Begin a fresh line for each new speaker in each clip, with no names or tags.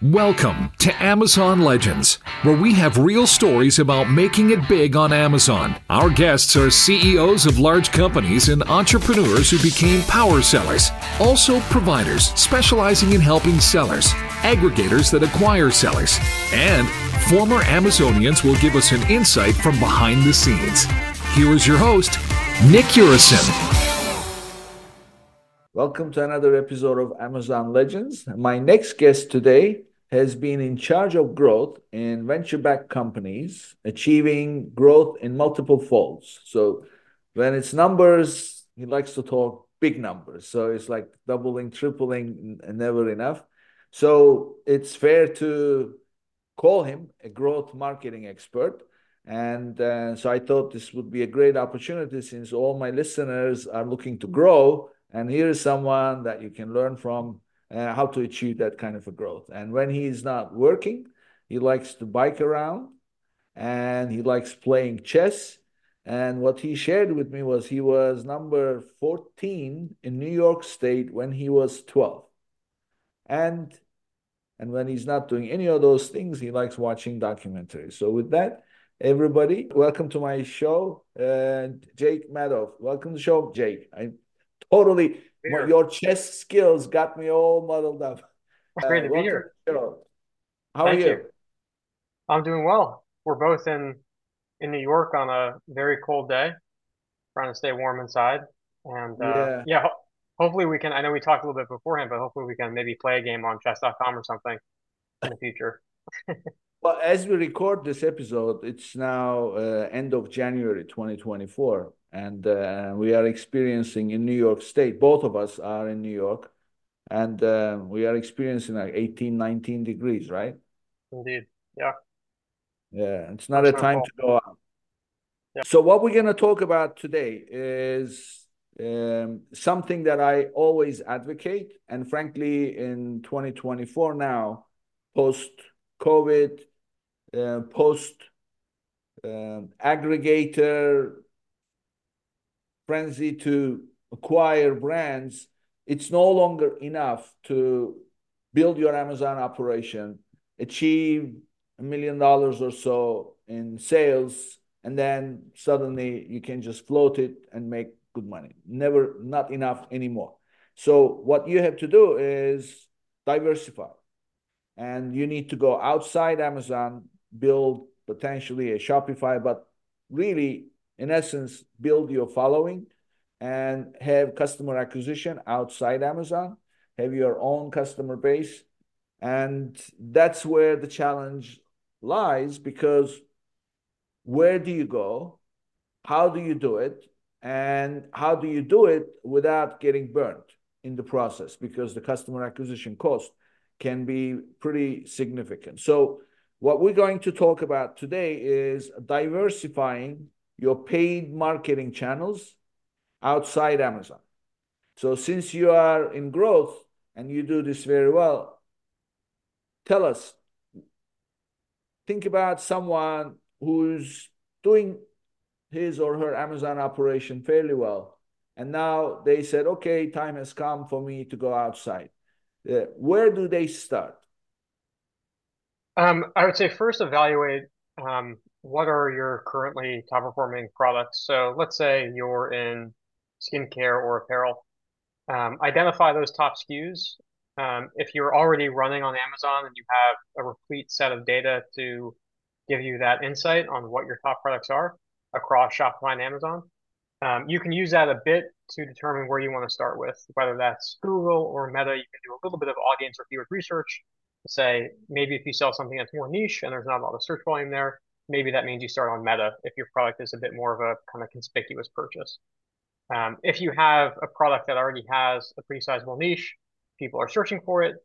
Welcome to Amazon Legends, where we have real stories about making it big on Amazon. Our guests are CEOs of large companies and entrepreneurs who became power sellers, also providers specializing in helping sellers, aggregators that acquire sellers, and former Amazonians will give us an insight from behind the scenes. Here is your host, Nick Urison.
Welcome to another episode of Amazon Legends. My next guest today has been in charge of growth in venture-backed companies, achieving growth in multiple folds. So when it's numbers, he likes to talk big numbers. So it's like doubling, tripling, never enough. So it's fair to call him a growth marketing expert. And uh, so I thought this would be a great opportunity since all my listeners are looking to grow. And here is someone that you can learn from uh, how to achieve that kind of a growth. And when he is not working, he likes to bike around and he likes playing chess. And what he shared with me was he was number 14 in New York State when he was 12. And and when he's not doing any of those things, he likes watching documentaries. So with that, everybody, welcome to my show. Uh, Jake Madoff. Welcome to the show, Jake. I totally here. Your chess skills got me all muddled up.
Great uh, to be here.
How Thank are you? you?
I'm doing well. We're both in in New York on a very cold day, trying to stay warm inside. And uh, yeah, yeah ho- hopefully we can. I know we talked a little bit beforehand, but hopefully we can maybe play a game on chess.com or something in the future.
well, as we record this episode, it's now uh, end of January 2024 and uh, we are experiencing in New York State. Both of us are in New York, and uh, we are experiencing like 18, 19 degrees, right?
Indeed, yeah.
Yeah, it's not That's a time to go out. Yeah. So what we're going to talk about today is um, something that I always advocate, and frankly, in 2024 now, post COVID, uh, post um, aggregator frenzy to acquire brands, it's no longer enough to build your Amazon operation, achieve a million dollars or so in sales, and then suddenly you can just float it and make good money. Never, not enough anymore. So what you have to do is diversify. And you need to go outside Amazon, build potentially a Shopify, but really in essence, build your following and have customer acquisition outside Amazon, have your own customer base. And that's where the challenge lies because where do you go? How do you do it? And how do you do it without getting burnt in the process? Because the customer acquisition cost can be pretty significant. So, what we're going to talk about today is diversifying your paid marketing channels outside Amazon. So since you are in growth and you do this very well, tell us, think about someone who's doing his or her Amazon operation fairly well. And now they said, okay, time has come for me to go outside. Uh, where do they start?
Um, I would say first evaluate um, what are your currently top performing products? So let's say you're in skincare or apparel. Um, identify those top SKUs. Um, if you're already running on Amazon and you have a replete set of data to give you that insight on what your top products are across Shopify and Amazon, um, you can use that a bit to determine where you want to start with, whether that's Google or Meta. You can do a little bit of audience or keyword research. Say maybe if you sell something that's more niche and there's not a lot of search volume there, maybe that means you start on Meta if your product is a bit more of a kind of conspicuous purchase. Um, if you have a product that already has a pretty sizable niche, people are searching for it,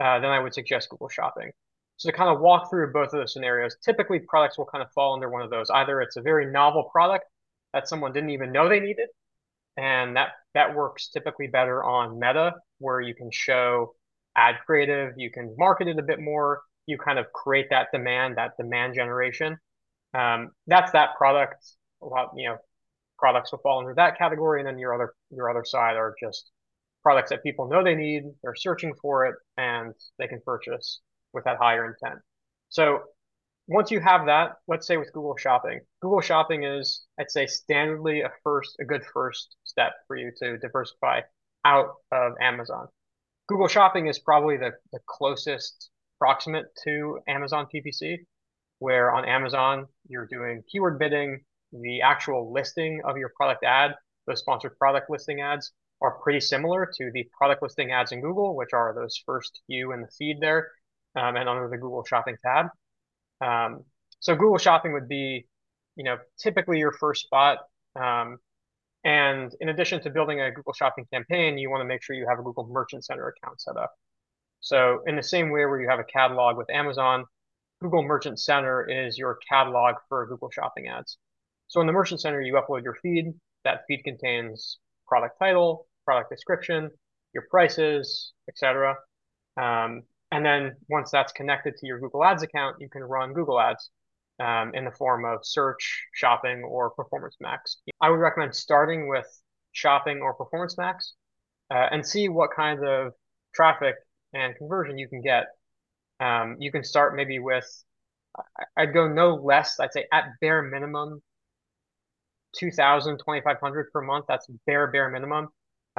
uh, then I would suggest Google Shopping. So to kind of walk through both of those scenarios, typically products will kind of fall under one of those. Either it's a very novel product that someone didn't even know they needed, and that that works typically better on Meta, where you can show ad creative, you can market it a bit more, you kind of create that demand, that demand generation. Um, that's that product. A lot, you know, products will fall under that category, and then your other your other side are just products that people know they need, they're searching for it, and they can purchase with that higher intent. So once you have that, let's say with Google Shopping, Google Shopping is, I'd say, standardly a first, a good first step for you to diversify out of Amazon. Google Shopping is probably the, the closest proximate to Amazon PPC, where on Amazon you're doing keyword bidding, the actual listing of your product ad, those sponsored product listing ads are pretty similar to the product listing ads in Google, which are those first few in the feed there um, and under the Google Shopping tab. Um, so Google Shopping would be, you know, typically your first spot. Um, and in addition to building a Google Shopping campaign, you want to make sure you have a Google Merchant Center account set up. So in the same way where you have a catalog with Amazon, Google Merchant Center is your catalog for Google Shopping ads. So in the Merchant Center, you upload your feed. That feed contains product title, product description, your prices, etc. Um, and then once that's connected to your Google Ads account, you can run Google Ads um, in the form of search, shopping, or Performance Max. I would recommend starting with shopping or Performance Max uh, and see what kind of traffic and conversion you can get. Um, you can start maybe with, I'd go no less, I'd say at bare minimum, 2,000, 2,500 per month. That's bare, bare minimum.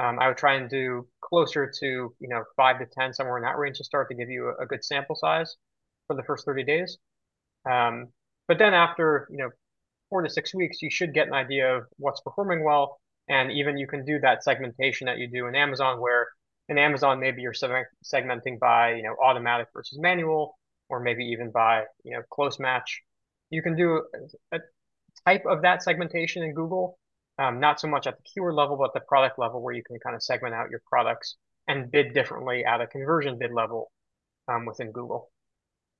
Um, I would try and do closer to, you know, five to 10, somewhere in that range to start to give you a, a good sample size for the first 30 days. Um, but then after, you know, four to six weeks, you should get an idea of what's performing well. And even you can do that segmentation that you do in Amazon, where in Amazon, maybe you're segmenting by, you know, automatic versus manual, or maybe even by, you know, close match. You can do a type of that segmentation in Google um, not so much at the keyword level, but the product level where you can kind of segment out your products and bid differently at a conversion bid level um, within Google.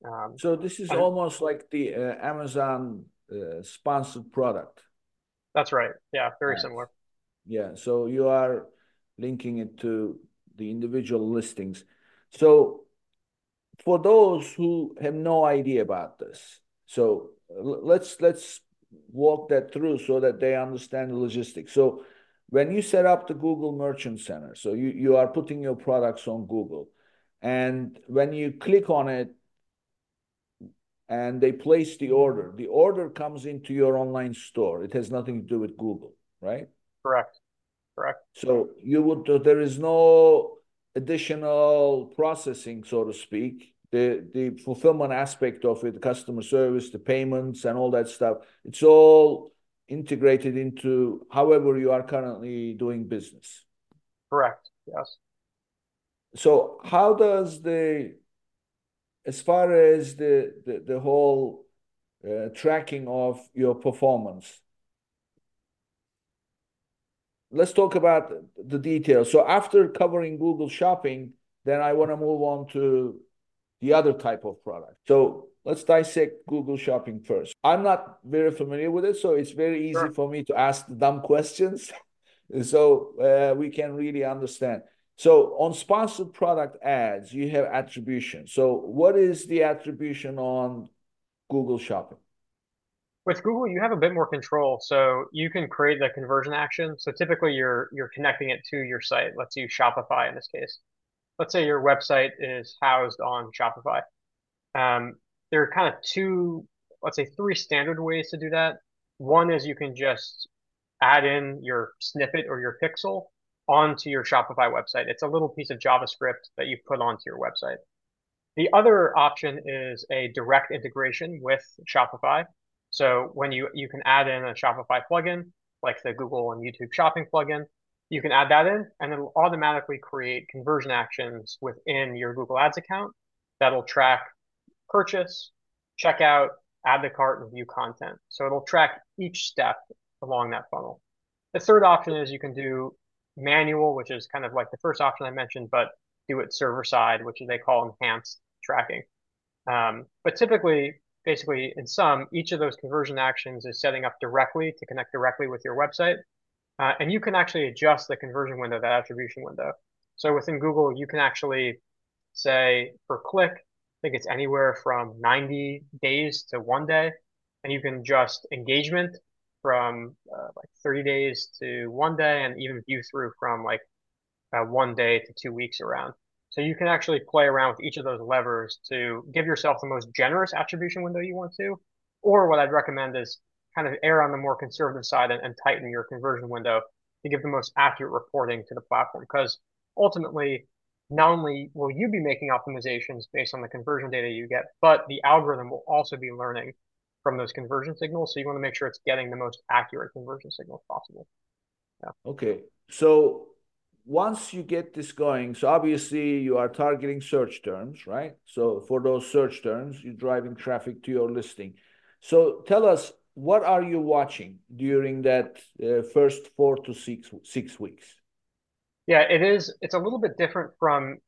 Um, so this is almost like the uh, Amazon uh, sponsored product.
That's right. Yeah, very similar.
Yeah. So you are linking it to the individual listings. So for those who have no idea about this, so let's let's walk that through so that they understand the logistics. So when you set up the Google Merchant Center, so you, you are putting your products on Google, and when you click on it and they place the order, the order comes into your online store. It has nothing to do with Google, right?
Correct. Correct.
So you would there is no additional processing, so to speak the the fulfillment aspect of it, the customer service, the payments, and all that stuff. It's all integrated into however you are currently doing business.
Correct. Yes.
So how does the as far as the the, the whole uh, tracking of your performance let's talk about the details so after covering google shopping then i want to move on to the other type of product. So let's dissect Google Shopping first. I'm not very familiar with it, so it's very easy sure. for me to ask the dumb questions so uh, we can really understand. So on sponsored product ads, you have attribution. So what is the attribution on Google Shopping?
With Google, you have a bit more control. So you can create the conversion action. So typically you're you're connecting it to your site. Let's use Shopify in this case let's say your website is housed on Shopify. Um, there are kind of two, let's say three standard ways to do that. One is you can just add in your snippet or your pixel onto your Shopify website. It's a little piece of JavaScript that you put onto your website. The other option is a direct integration with Shopify. So when you you can add in a Shopify plugin, like the Google and YouTube shopping plugin, you can add that in and it'll automatically create conversion actions within your Google Ads account that'll track purchase, checkout, add to cart, and view content. So it'll track each step along that funnel. The third option is you can do manual, which is kind of like the first option I mentioned, but do it server side, which they call enhanced tracking. Um, but typically, basically, in sum, each of those conversion actions is setting up directly to connect directly with your website uh, and you can actually adjust the conversion window, that attribution window. So within Google, you can actually say per click, I think it's anywhere from 90 days to one day. And you can adjust engagement from uh, like 30 days to one day and even view through from like uh, one day to two weeks around. So you can actually play around with each of those levers to give yourself the most generous attribution window you want to. Or what I'd recommend is kind of err on the more conservative side and, and tighten your conversion window to give the most accurate reporting to the platform. Because ultimately, not only will you be making optimizations based on the conversion data you get, but the algorithm will also be learning from those conversion signals. So you want to make sure it's getting the most accurate conversion signals possible.
Yeah. Okay. So once you get this going, so obviously you are targeting search terms, right? So for those search terms, you're driving traffic to your listing. So tell us, what are you watching during that uh, first four to six six weeks?
Yeah, it is. It's a little bit different from,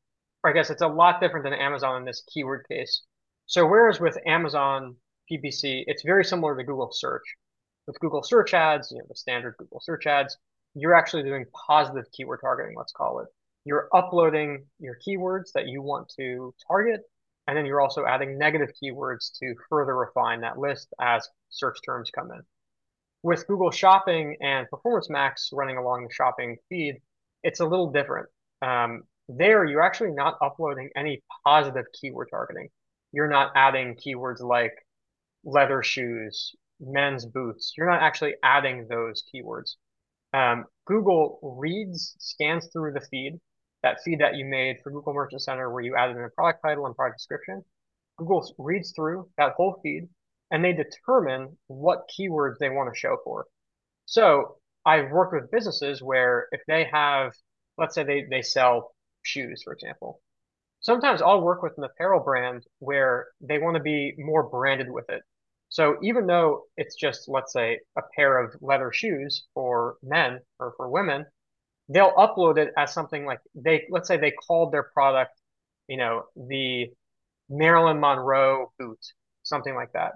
I guess it's a lot different than Amazon in this keyword case. So whereas with Amazon PPC, it's very similar to Google search. With Google search ads, you know, the standard Google search ads, you're actually doing positive keyword targeting, let's call it. You're uploading your keywords that you want to target, and then you're also adding negative keywords to further refine that list as search terms come in. With Google Shopping and Performance Max running along the shopping feed, it's a little different. Um, there, you're actually not uploading any positive keyword targeting. You're not adding keywords like leather shoes, men's boots. You're not actually adding those keywords. Um, Google reads, scans through the feed, that feed that you made for Google Merchant Center where you added in a product title and product description. Google reads through that whole feed and they determine what keywords they want to show for. So I've worked with businesses where if they have, let's say they, they sell shoes, for example. Sometimes I'll work with an apparel brand where they want to be more branded with it. So even though it's just, let's say, a pair of leather shoes for men or for women, they'll upload it as something like they, let's say they called their product, you know, the Marilyn Monroe boot, something like that.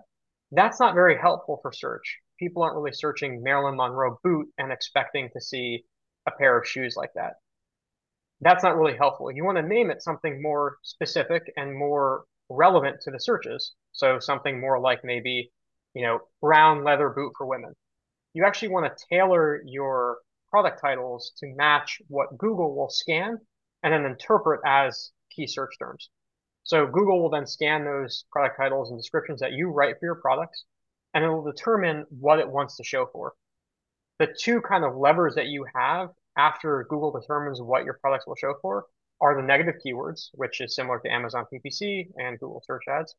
That's not very helpful for search. People aren't really searching Marilyn Monroe boot and expecting to see a pair of shoes like that. That's not really helpful. You want to name it something more specific and more relevant to the searches. So something more like maybe, you know, brown leather boot for women. You actually want to tailor your product titles to match what Google will scan and then interpret as key search terms. So Google will then scan those product titles and descriptions that you write for your products, and it will determine what it wants to show for. The two kind of levers that you have after Google determines what your products will show for are the negative keywords, which is similar to Amazon PPC and Google search ads,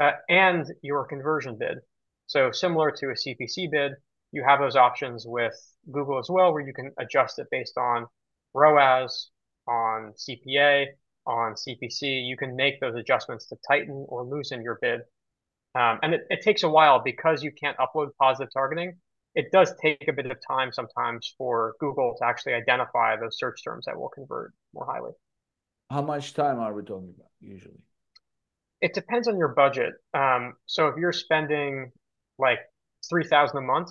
uh, and your conversion bid. So similar to a CPC bid, you have those options with Google as well, where you can adjust it based on ROAS, on CPA, on CPC. You can make those adjustments to tighten or loosen your bid. Um, and it, it takes a while because you can't upload positive targeting. It does take a bit of time sometimes for Google to actually identify those search terms that will convert more highly.
How much time are we talking about usually?
It depends on your budget. Um, so if you're spending like 3000 a month,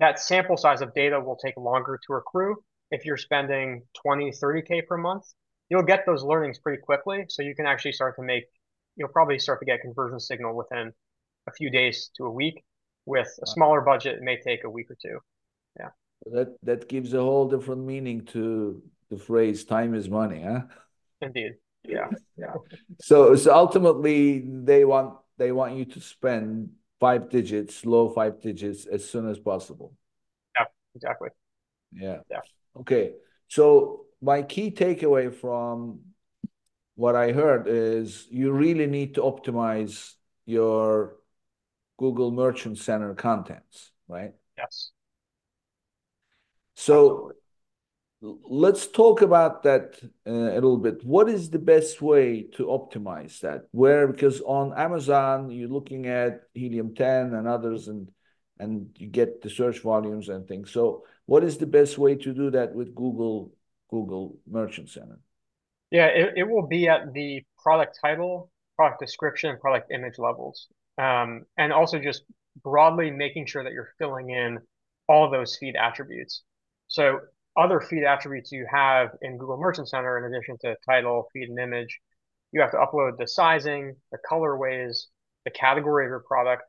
that sample size of data will take longer to accrue. If you're spending 20, 30K per month, you'll get those learnings pretty quickly. So you can actually start to make, you'll probably start to get conversion signal within a few days to a week. With a smaller budget, it may take a week or two. Yeah.
That that gives a whole different meaning to the phrase "time is money," huh?
Indeed. Yeah. Yeah.
So so ultimately they want they want you to spend five digits, low five digits as soon as possible.
Yeah, exactly.
Yeah.
Yeah.
Okay. So my key takeaway from what I heard is you really need to optimize your Google Merchant Center contents, right?
Yes.
So Absolutely let's talk about that uh, a little bit. What is the best way to optimize that? Where because on Amazon you're looking at Helium 10 and others, and and you get the search volumes and things. So, what is the best way to do that with Google Google Merchant Center?
Yeah, it, it will be at the product title, product description, product image levels, um, and also just broadly making sure that you're filling in all those feed attributes. So other feed attributes you have in Google Merchant Center, in addition to title, feed, and image, you have to upload the sizing, the colorways, the category of your product.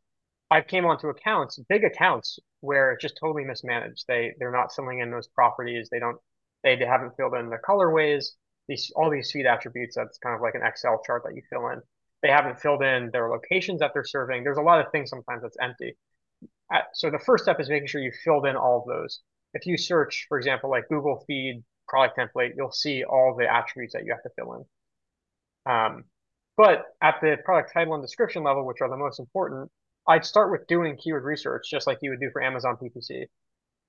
I came onto accounts, big accounts, where it's just totally mismanaged. They they're not filling in those properties. They don't they haven't filled in the colorways. these all these feed attributes. That's kind of like an Excel chart that you fill in. They haven't filled in their locations that they're serving. There's a lot of things sometimes that's empty. Uh, so the first step is making sure you filled in all of those. If you search, for example, like Google Feed product template, you'll see all the attributes that you have to fill in. Um, but at the product title and description level, which are the most important, I'd start with doing keyword research, just like you would do for Amazon PPC,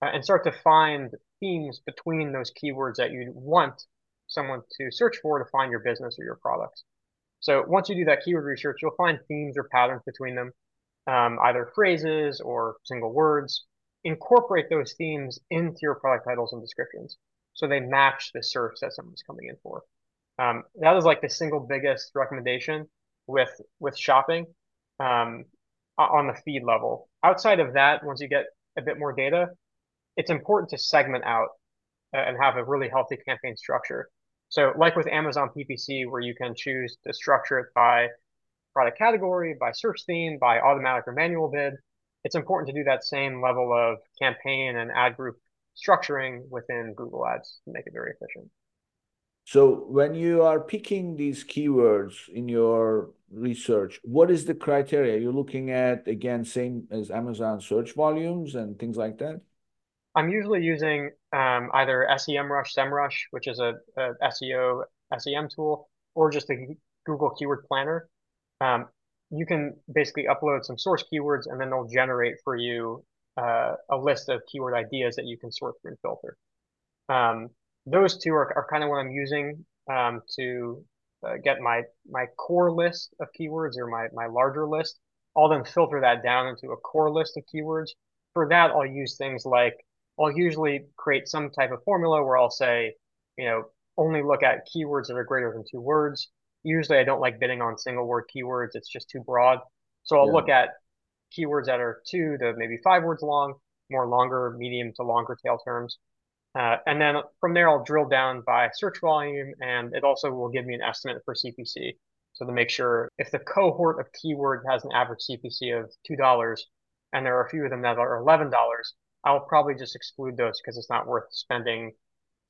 uh, and start to find themes between those keywords that you want someone to search for to find your business or your products. So once you do that keyword research, you'll find themes or patterns between them, um, either phrases or single words. Incorporate those themes into your product titles and descriptions so they match the search that someone's coming in for. Um, that is like the single biggest recommendation with with shopping um, on the feed level. Outside of that, once you get a bit more data, it's important to segment out uh, and have a really healthy campaign structure. So like with Amazon PPC, where you can choose to structure it by product category, by search theme, by automatic or manual bid, it's important to do that same level of campaign and ad group structuring within Google Ads to make it very efficient.
So when you are picking these keywords in your research, what is the criteria? You're looking at, again, same as Amazon search volumes and things like that?
I'm usually using um, either SEMrush, SEMrush, which is a, a, SEO SEM tool, or just a Google Keyword Planner. Um, you can basically upload some source keywords, and then they'll generate for you uh, a list of keyword ideas that you can sort through and filter. Um, those two are, are kind of what I'm using um, to uh, get my my core list of keywords or my my larger list. I'll then filter that down into a core list of keywords. For that, I'll use things like I'll usually create some type of formula where I'll say, you know, only look at keywords that are greater than two words. Usually, I don't like bidding on single word keywords; it's just too broad. So I'll yeah. look at keywords that are two to maybe five words long, more longer, medium to longer tail terms. Uh, and then from there, I'll drill down by search volume, and it also will give me an estimate for CPC. So to make sure if the cohort of keyword has an average CPC of $2, and there are a few of them that are $11, I'll probably just exclude those because it's not worth spending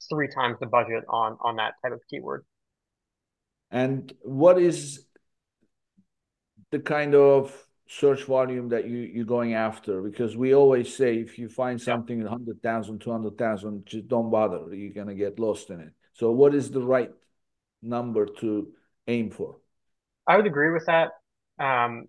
three times the budget on, on that type of keyword.
And what is the kind of search volume that you, you're going after? Because we always say if you find something in 100,000, 200,000, just don't bother. You're going to get lost in it. So what is the right number to aim for?
I would agree with that. Um,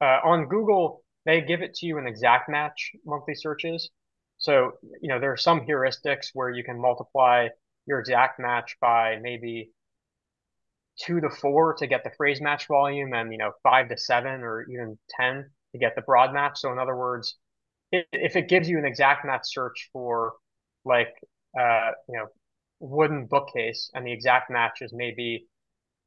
uh, on Google, they give it to you in exact match monthly searches. So, you know, there are some heuristics where you can multiply your exact match by maybe two to four to get the phrase match volume and you know five to seven or even ten to get the broad match. So in other words if it gives you an exact match search for like uh you know wooden bookcase and the exact match is maybe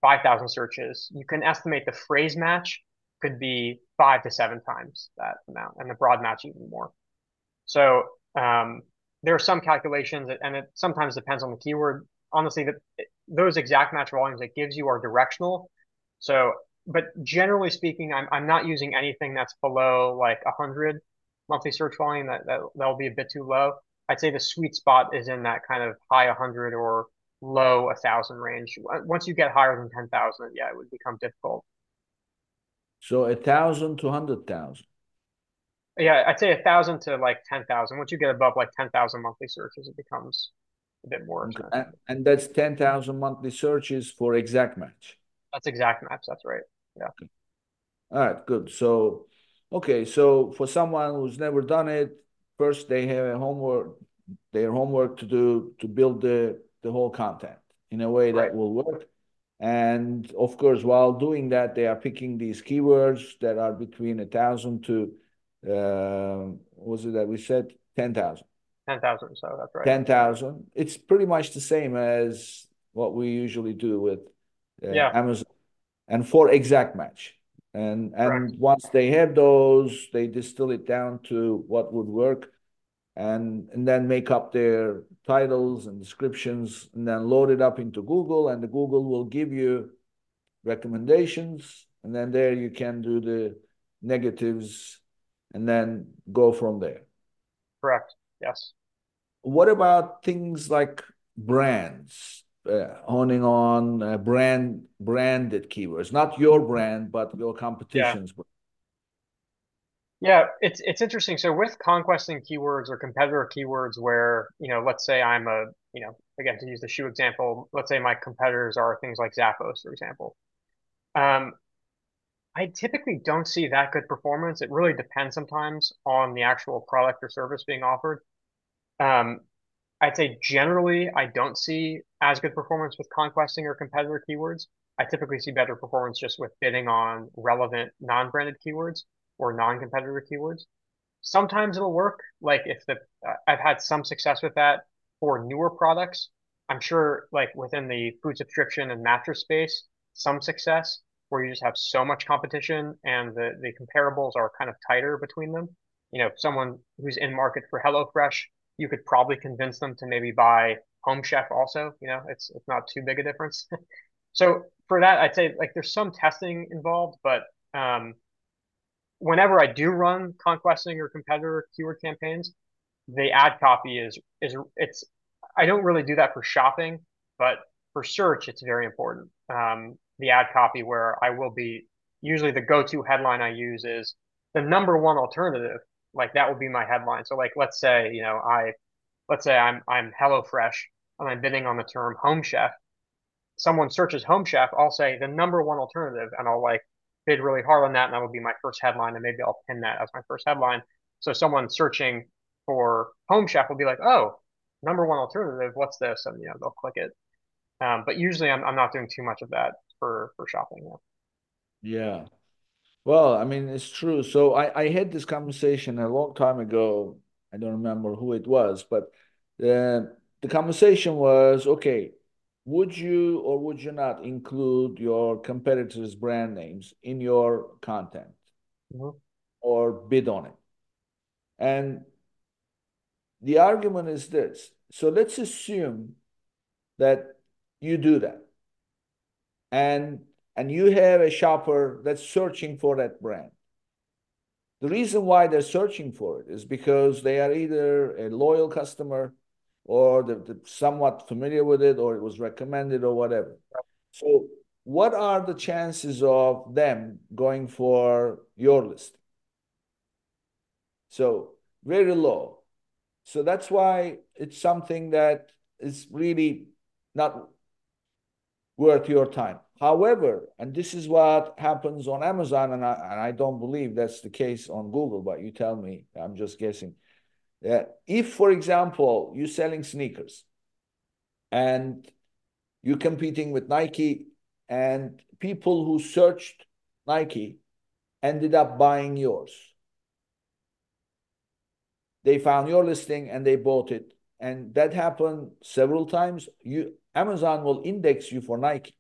5000 searches you can estimate the phrase match could be five to seven times that amount and the broad match even more. So um, there are some calculations and it sometimes depends on the keyword. Honestly that those exact match volumes it gives you are directional. So, but generally speaking, I'm, I'm not using anything that's below like 100 monthly search volume. That, that, that'll be a bit too low. I'd say the sweet spot is in that kind of high 100 or low 1,000 range. Once you get higher than 10,000, yeah, it would become difficult.
So a 1,000 to 100,000?
Yeah, I'd say a 1,000 to like 10,000. Once you get above like 10,000 monthly searches, it becomes bit more.
And, and that's 10,000 monthly searches for exact match.
That's exact match. That's right. Yeah.
Okay. All right, good. So, okay. So for someone who's never done it, first they have a homework, their homework to do to build the, the whole content in a way right. that will work. And of course, while doing that, they are picking these keywords that are between a thousand to, uh, was it that we said? 10,000.
10,000 so that's right.
10,000 it's pretty much the same as what we usually do with uh, yeah. Amazon. And for exact match. And and Correct. once they have those they distill it down to what would work and and then make up their titles and descriptions and then load it up into Google and the Google will give you recommendations. And then there you can do the negatives and then go from there.
Correct yes
what about things like brands? uh, honing on uh, brand branded keywords, not your brand, but your competition's
yeah. Yeah, it's it's interesting. So with conquesting keywords or competitor keywords where, you know, let's say I'm a, you know, again to use the shoe example, let's say my competitors are things like Zappos, for example. Um, I typically don't see that good performance. It really depends sometimes on the actual product or service being offered. Um, I'd say generally I don't see as good performance with conquesting or competitor keywords. I typically see better performance just with bidding on relevant non-branded keywords or non-competitor keywords. Sometimes it'll work. Like if the uh, I've had some success with that for newer products. I'm sure like within the food subscription and mattress space, some success where you just have so much competition and the, the comparables are kind of tighter between them. You know, someone who's in market for HelloFresh you could probably convince them to maybe buy Home Chef also. You know, it's it's not too big a difference. so for that, I'd say like there's some testing involved, but um, whenever I do run conquesting or competitor keyword campaigns, the ad copy is is it's I don't really do that for shopping, but for search, it's very important. Um, the ad copy where I will be usually the go-to headline I use is the number one alternative like that would be my headline. So like let's say, you know, I let's say I'm I'm HelloFresh and I'm bidding on the term home chef. Someone searches home chef, I'll say the number one alternative and I'll like bid really hard on that and that will be my first headline and maybe I'll pin that as my first headline. So someone searching for home chef will be like, oh, number one alternative, what's this? And you know, they'll click it. Um, but usually I'm I'm not doing too much of that for for shopping.
Yeah. yeah. Well, I mean, it's true. So I, I had this conversation a long time ago. I don't remember who it was, but uh, the conversation was okay, would you or would you not include your competitors' brand names in your content mm-hmm. or bid on it? And the argument is this. So let's assume that you do that. And and you have a shopper that's searching for that brand. The reason why they're searching for it is because they are either a loyal customer or they're, they're somewhat familiar with it or it was recommended or whatever. So, what are the chances of them going for your list? So, very low. So, that's why it's something that is really not worth your time. However, and this is what happens on Amazon, and I, and I don't believe that's the case on Google, but you tell me, I'm just guessing. If, for example, you're selling sneakers and you're competing with Nike, and people who searched Nike ended up buying yours. They found your listing and they bought it. And that happened several times. You Amazon will index you for Nike.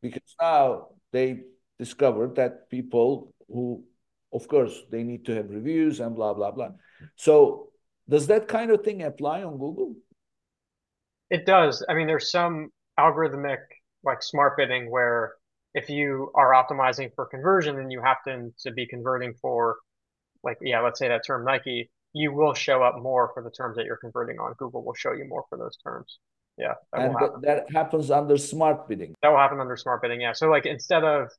Because now they discovered that people who of course they need to have reviews and blah blah blah. So does that kind of thing apply on google?
It does. I mean there's some algorithmic like smart bidding where if you are optimizing for conversion and you happen to be converting for like yeah let's say that term nike you will show up more for the terms that you're converting on. Google will show you more for those terms yeah.
That and happen. that happens under smart bidding.
That will happen under smart bidding. Yeah. So like instead of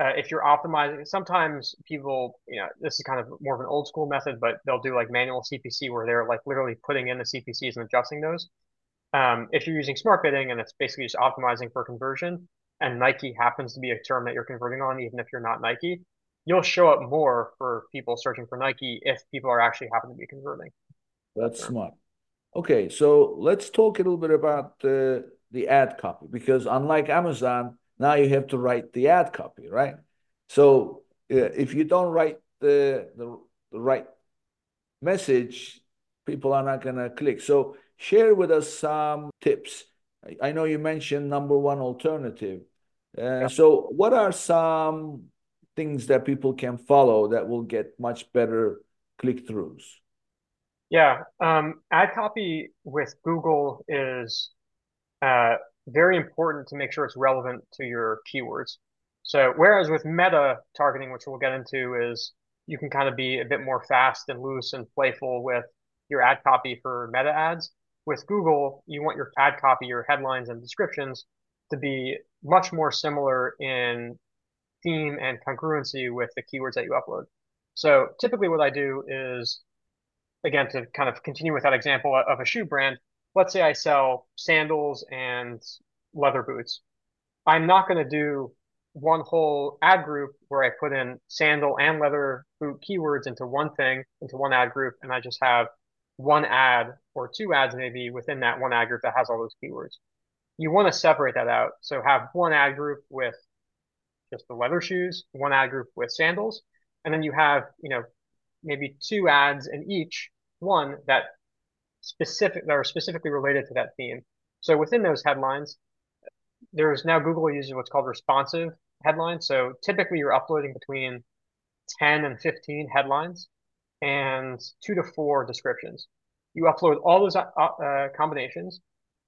uh, if you're optimizing, sometimes people, you know, this is kind of more of an old school method, but they'll do like manual CPC where they're like literally putting in the CPCs and adjusting those. Um, if you're using smart bidding and it's basically just optimizing for conversion, and Nike happens to be a term that you're converting on, even if you're not Nike, you'll show up more for people searching for Nike if people are actually happen to be converting.
That's smart. Okay, so let's talk a little bit about the the ad copy because unlike Amazon, now you have to write the ad copy, right? So uh, if you don't write the, the the right message, people are not gonna click. So share with us some tips. I, I know you mentioned number one alternative. Uh, yeah. So what are some things that people can follow that will get much better click throughs?
Yeah, um, ad copy with Google is uh, very important to make sure it's relevant to your keywords. So whereas with meta targeting, which we'll get into, is you can kind of be a bit more fast and loose and playful with your ad copy for meta ads. with Google, you want your ad copy, your headlines and descriptions to be much more similar in theme and congruency with the keywords that you upload. So typically what I do is, again, to kind of continue with that example of a shoe brand, let's say I sell sandals and leather boots. I'm not going to do one whole ad group where I put in sandal and leather boot keywords into one thing, into one ad group, and I just have one ad or two ads maybe within that one ad group that has all those keywords. You want to separate that out. So have one ad group with just the leather shoes, one ad group with sandals, and then you have, you know, maybe two ads in each one that specific that are specifically related to that theme. So within those headlines, there's now Google uses what's called responsive headlines. So typically you're uploading between 10 and 15 headlines and two to four descriptions. You upload all those uh, uh, combinations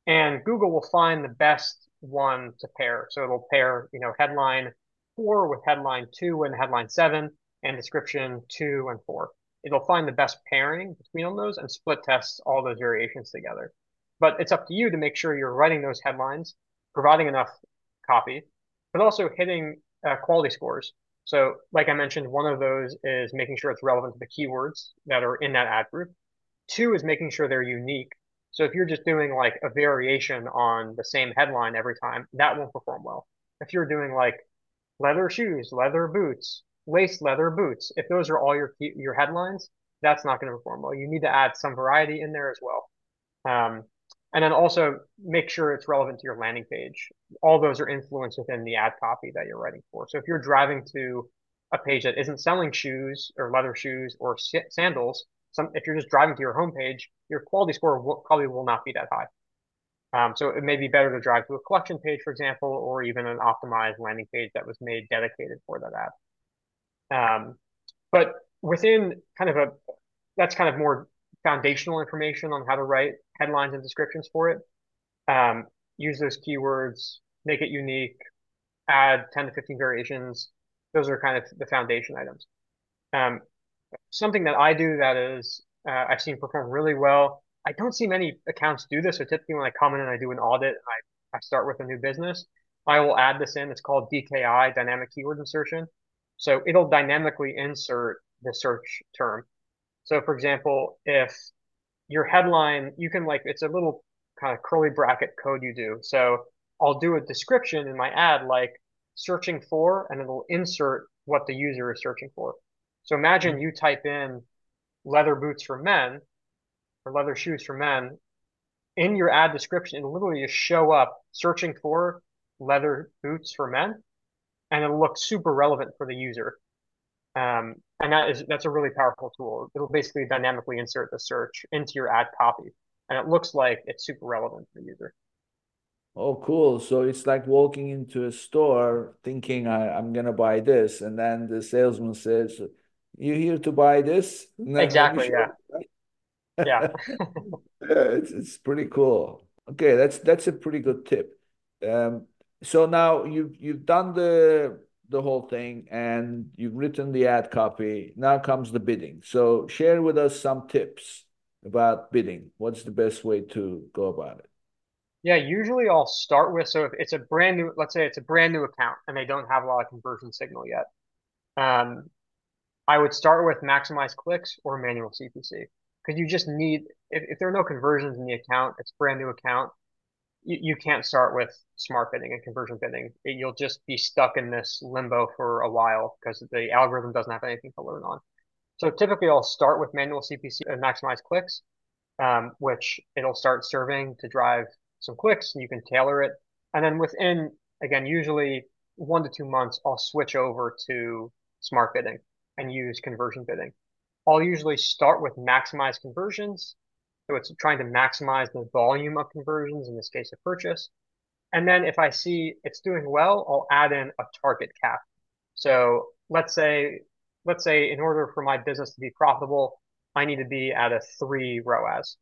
and Google will find the best one to pair. So it'll pair, you know, headline four with headline two and headline seven and description two and four. It'll find the best pairing between those and split tests all those variations together. But it's up to you to make sure you're writing those headlines, providing enough copy, but also hitting uh, quality scores. So, like I mentioned, one of those is making sure it's relevant to the keywords that are in that ad group. Two is making sure they're unique. So, if you're just doing like a variation on the same headline every time, that won't perform well. If you're doing like leather shoes, leather boots, lace leather boots. If those are all your your headlines, that's not going to perform well. You need to add some variety in there as well. Um, and then also make sure it's relevant to your landing page. All those are influenced within the ad copy that you're writing for. So if you're driving to a page that isn't selling shoes or leather shoes or sandals, some if you're just driving to your homepage, your quality score will, probably will not be that high. Um, so it may be better to drive to a collection page, for example, or even an optimized landing page that was made dedicated for that ad. Um, but within kind of a, that's kind of more foundational information on how to write headlines and descriptions for it. Um, use those keywords, make it unique, add 10 to 15 variations. Those are kind of the foundation items. Um, something that I do that is uh, I've seen perform really well. I don't see many accounts do this. So typically when I come in and I do an audit and I, I start with a new business, I will add this in. It's called DKI, dynamic keyword insertion. So it'll dynamically insert the search term. So for example, if your headline, you can like, it's a little kind of curly bracket code you do. So I'll do a description in my ad like searching for, and it'll insert what the user is searching for. So imagine you type in leather boots for men or leather shoes for men in your ad description. It'll literally just show up searching for leather boots for men and it'll look super relevant for the user. Um, and that is that's a really powerful tool. It'll basically dynamically insert the search into your ad copy, and it looks like it's super relevant for the user.
Oh, cool! So it's like walking into a store thinking I, am gonna buy this, and then the salesman says, "You here to buy this?"
Exactly. Yeah. yeah.
yeah. It's it's pretty cool. Okay, that's that's a pretty good tip. Um, so now you've you've done the the whole thing and you've written the ad copy. Now comes the bidding. So share with us some tips about bidding. What's the best way to go about it?
Yeah, usually I'll start with so if it's a brand new, let's say it's a brand new account and they don't have a lot of conversion signal yet. Um, I would start with maximize clicks or manual CPC because you just need if, if there are no conversions in the account, it's brand new account you, you can't start with smart bidding and conversion bidding. It, you'll just be stuck in this limbo for a while because the algorithm doesn't have anything to learn on. So typically I'll start with manual CPC and maximize clicks, um, which it'll start serving to drive some clicks and you can tailor it. And then within, again, usually one to two months, I'll switch over to smart bidding and use conversion bidding. I'll usually start with maximize conversions so it's trying to maximize the volume of conversions, in this case, a purchase. And then if I see it's doing well, I'll add in a target cap. So let's say, let's say in order for my business to be profitable, I need to be at a three ROAS,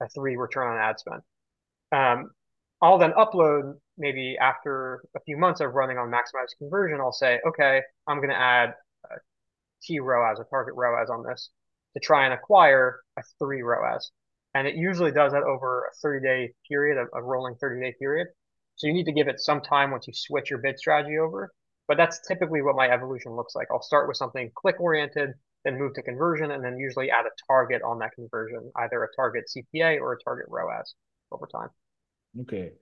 a three return on ad spend. Um, I'll then upload maybe after a few months of running on maximize conversion, I'll say, okay, I'm going to add a T ROAS, a target ROAS on this to try and acquire a three ROAS. And it usually does that over a 30 day period, a, a rolling 30 day period. So you need to give it some time once you switch your bid strategy over. But that's typically what my evolution looks like. I'll start with something click oriented, then move to conversion, and then usually add a target on that conversion, either a target CPA or a target ROAS over time.
Okay.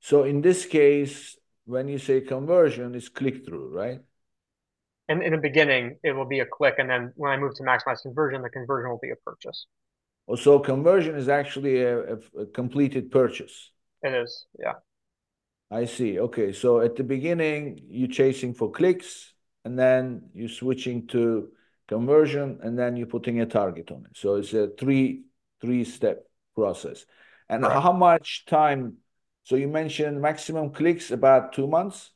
So in this case, when you say conversion, it's click through, right?
And in the beginning, it will be a click, and then when I move to maximize conversion, the conversion will be a purchase.
Oh, so conversion is actually a, a, a completed purchase.
It is, yeah.
I see. Okay. So at the beginning, you're chasing for clicks, and then you're switching to conversion, and then you're putting a target on it. So it's a three three step process. And right. how much time? So you mentioned maximum clicks about two months.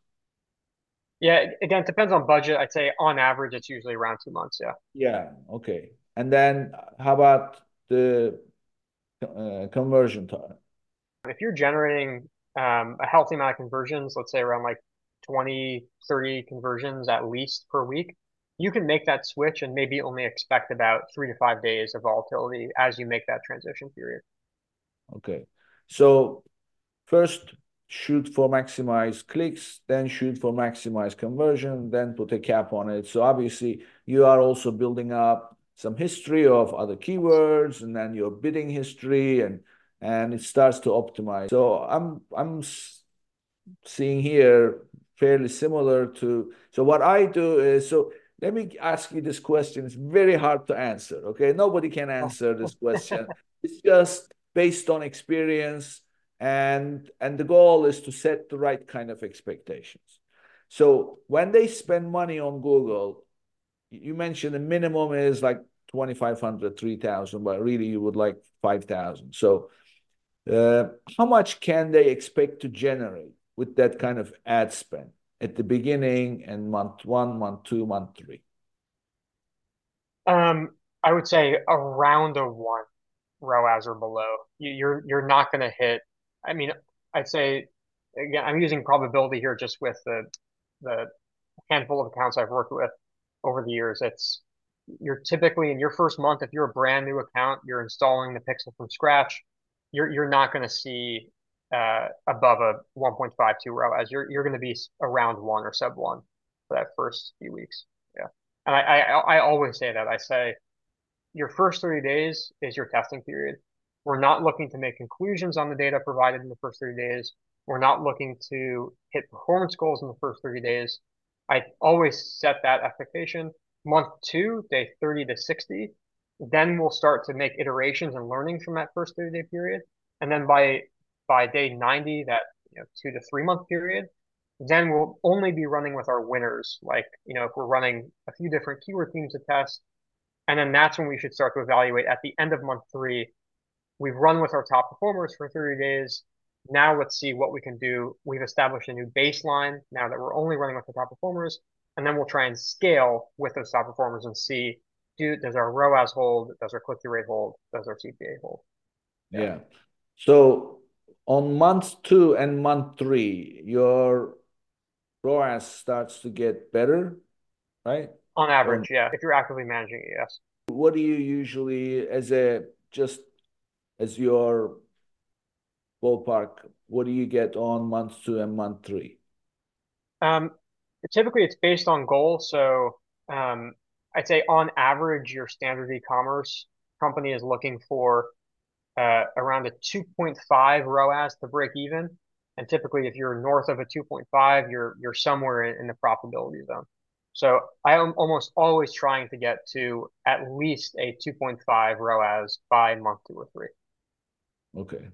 Yeah, again, it depends on budget. I'd say on average, it's usually around two months. Yeah.
Yeah. Okay. And then how about the uh, conversion time?
If you're generating um, a healthy amount of conversions, let's say around like 20, 30 conversions at least per week, you can make that switch and maybe only expect about three to five days of volatility as you make that transition period.
Okay. So first shoot for maximize clicks, then shoot for maximize conversion, then put a cap on it. So obviously you are also building up some history of other keywords and then your bidding history and and it starts to optimize. So I'm I'm seeing here fairly similar to so what I do is so let me ask you this question. It's very hard to answer. Okay, nobody can oh. answer this question. it's just based on experience and and the goal is to set the right kind of expectations. So when they spend money on Google, you mentioned the minimum is like 2500 3000 but really you would like 5000 so uh, how much can they expect to generate with that kind of ad spend at the beginning and month one, month two, month three?
Um, I would say around a one ROAS or below. You're you're not going to hit. I mean, I'd say again, I'm using probability here just with the the handful of accounts I've worked with over the years. It's you're typically in your first month, if you're a brand new account, you're installing the Pixel from scratch you're you're not going to see uh, above a 1.52 ROAS. You're you're going to be around one or sub one for that first few weeks. Yeah, and I, I I always say that. I say your first 30 days is your testing period. We're not looking to make conclusions on the data provided in the first 30 days. We're not looking to hit performance goals in the first 30 days. I always set that expectation. Month two, day 30 to 60, then we'll start to make iterations and learnings from that first 30 day period. And then by by day 90, that you know, two to three month period, then we'll only be running with our winners. Like, you know, if we're running a few different keyword themes to test, and then that's when we should start to evaluate at the end of month three. We've run with our top performers for 30 days. Now let's see what we can do. We've established a new baseline now that we're only running with the top performers. And then we'll try and scale with those top performers and see do does our ROAS hold? Does our click through rate hold? Does our CPA hold?
Yeah. yeah. So on month two and month three, your ROAS starts to get better, right?
On average, yeah. If you're actively managing it, yes.
What do you usually, as a just as your ballpark, what do you get on month two and month three?
Um, typically, it's based on goal. So um, I'd say on average, your standard e-commerce company is looking for uh, around a 2.5 ROAS to break even. And typically, if you're north of a 2.5, you're you're somewhere in, in the profitability zone. So I am almost always trying to get to at least a 2.5 ROAS by month two or three.
Okay.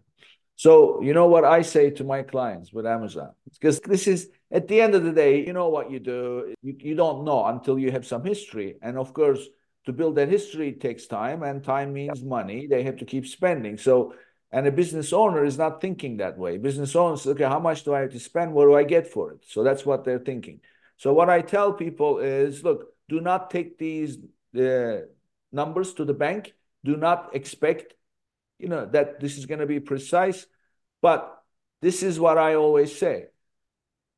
So you know what I say to my clients with Amazon? Because this is at the end of the day, you know what you do. You, you don't know until you have some history. And of course, to build that history takes time, and time means money. They have to keep spending. So and a business owner is not thinking that way. Business owners, okay, how much do I have to spend? What do I get for it? So that's what they're thinking. So what I tell people is, look, do not take these uh, numbers to the bank. Do not expect you know, that this is going to be precise. But this is what I always say.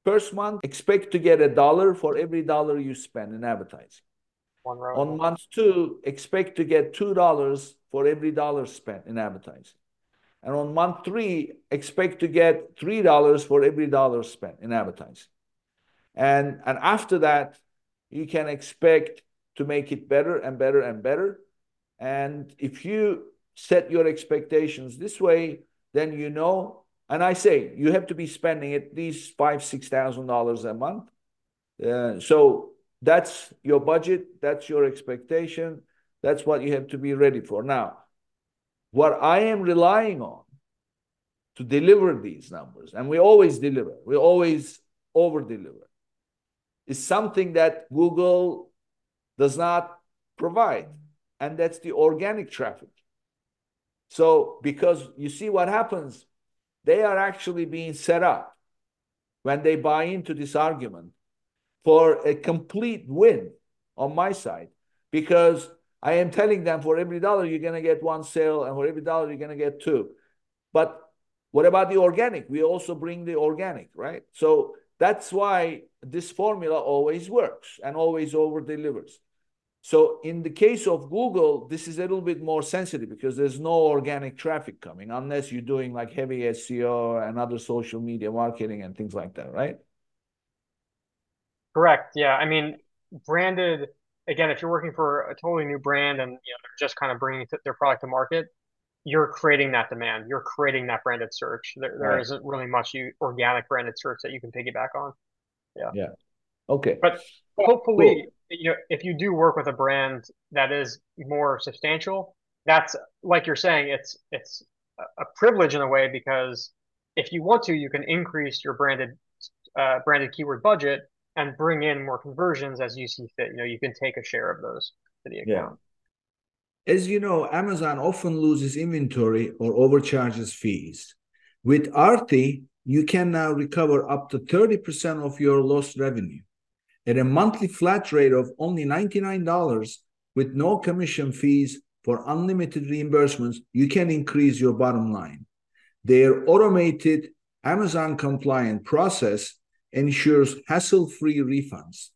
First month, expect to get a dollar for every dollar you spend in advertising. On month two, expect to get $2 for every dollar spent in advertising. And on month three, expect to get $3 for every dollar spent in advertising. And, and after that, you can expect to make it better and better and better. And if you set your expectations this way, then you know, and I say you have to be spending at least five, six thousand dollars a month. Uh, so that's your budget, that's your expectation, that's what you have to be ready for. Now, what I am relying on to deliver these numbers, and we always deliver, we always over deliver, is something that Google does not provide, and that's the organic traffic. So, because you see what happens, they are actually being set up when they buy into this argument for a complete win on my side because I am telling them for every dollar you're going to get one sale and for every dollar you're going to get two. But what about the organic? We also bring the organic, right? So that's why this formula always works and always over delivers. So in the case of Google, this is a little bit more sensitive because there's no organic traffic coming unless you're doing like heavy SEO and other social media marketing and things like that, right?
Correct. Yeah. I mean, branded, again, if you're working for a totally new brand and you know they're just kind of bringing their product to market, you're creating that demand. You're creating that branded search. There, there
Right.
not really much you, organic branded search that you can piggyback on. Yeah.
Yeah. Okay.
But hopefully, you know, if you do work with a brand that is more substantial, that's like you're saying, it's it's a privilege in a way because if you want to, you can increase your branded uh, branded keyword budget and bring in more conversions as you see fit. You know, you can take a share of those to the account.
Yeah. As you know, Amazon often loses inventory or overcharges fees. With Arti, you can now recover up to 30% of your lost revenue. At a monthly flat rate of only $99 with no commission fees for unlimited reimbursements, you can increase your bottom line. Their automated Amazon compliant process ensures hassle free refunds.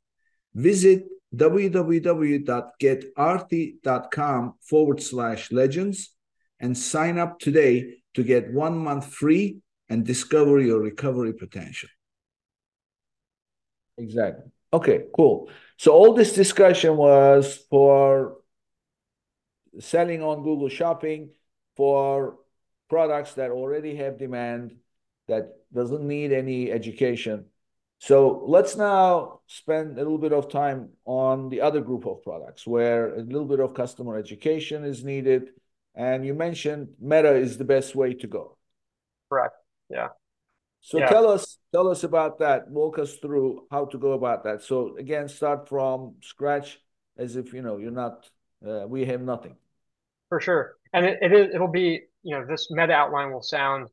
Visit www.getarti.com forward slash legends and sign up today to get one month free and discover your recovery potential. Exactly. Okay, cool. So all this discussion was for selling on Google Shopping for products that already have demand that doesn't need any education. So let's now spend a little bit of time on the other group of products where a little bit of customer education is needed. And you mentioned Meta is the best way to go.
Correct. Yeah.
So
Yeah.
tell us tell us about that. Walk us through how to go about that. So again, start from scratch as if you know you're not uh, we have nothing.
For sure. And it, it is, it'll be, you know, this meta outline will sound,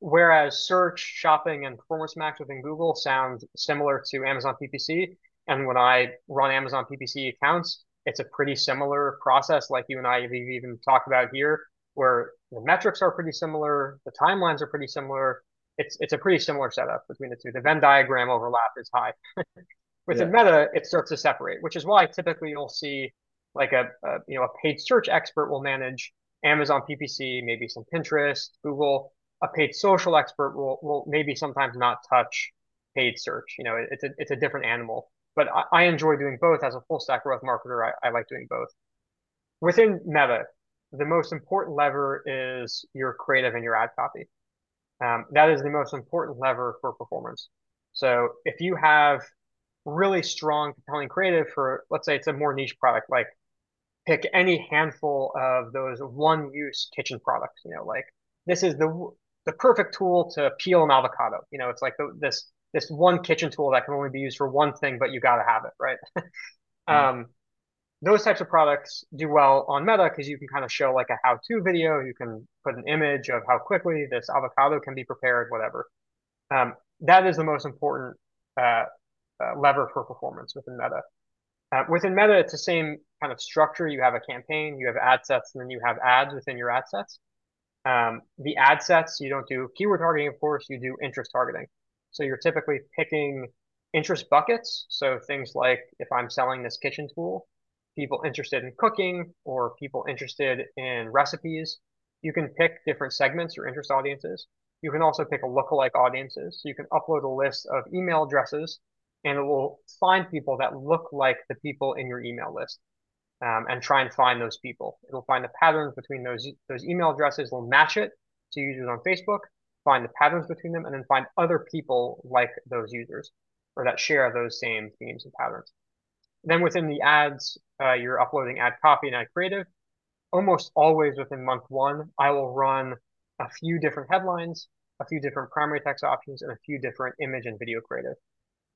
whereas search, shopping, and performance max within Google sound similar to Amazon PPC. And when I run Amazon PPC accounts, it's a pretty similar process, like you and I have even talked about here, where the metrics are pretty similar, the timelines are pretty similar. It's it's a pretty similar setup between the two. The Venn diagram overlap is high. Within Meta, it starts to separate, which is why typically you'll see like a, a you know a paid search expert will manage Amazon PPC, maybe some Pinterest, Google. A paid social expert will will maybe sometimes not touch paid search. You know, it, it's a it's a different animal. But I, I enjoy doing both as a full stack growth marketer. I, I like doing both. Within Meta, the most important lever is your creative and your ad copy. Um, that is the most important lever for performance. So if you have really strong, compelling creative for, let's say it's a more niche product, like pick any handful of those one use kitchen products, you know, like this is the the perfect tool to peel an avocado. You know, it's like the, this this one kitchen tool that can only be used for one thing, but you got to have it, right? um, those types of products do well on Meta because you can kind of show like a how-to video. You can put an image of how quickly this avocado can be prepared, whatever. Um, that is the most important uh, uh, lever for performance within Meta. Uh, within Meta, it's the same kind of structure. You have a campaign, you have ad sets, and then you have ads within your ad sets. Um, the ad sets, you don't do keyword targeting, of course, you do interest targeting. So you're typically picking interest buckets. So things like if I'm selling this kitchen tool, people interested in cooking or people interested in recipes. You can pick different segments or interest audiences. You can also pick a lookalike audiences. So you can upload a list of email addresses and it will find people that look like the people in your email list um, and try and find those people. It'll find the patterns between those, those email addresses, it'll match it to users on Facebook, find the patterns between them, and then find other people like those users or that share those same themes and patterns. Then within the ads, uh, you're uploading ad copy and ad creative. Almost always within month one, I will run a few different headlines, a few different primary text options, and a few different image and video creative.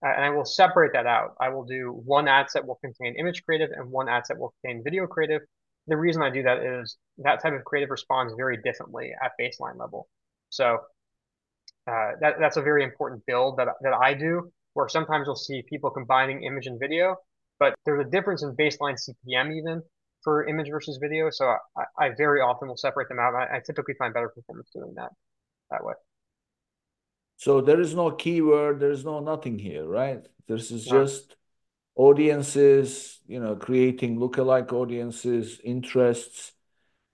Uh, and I will separate that out. I will do one ad set will contain image creative and one ad set will contain video creative. The reason I do that is that type of creative responds very differently at baseline level. So uh, that, that's a very important build that, that I do, where sometimes you'll see people combining image and video, but there's a difference in baseline CPM even for image versus video. So I, I very often will separate them out. I, I typically find better performance doing that that way.
So there is no keyword, there is no nothing here, right? This is just audiences, you know, creating lookalike audiences, interests,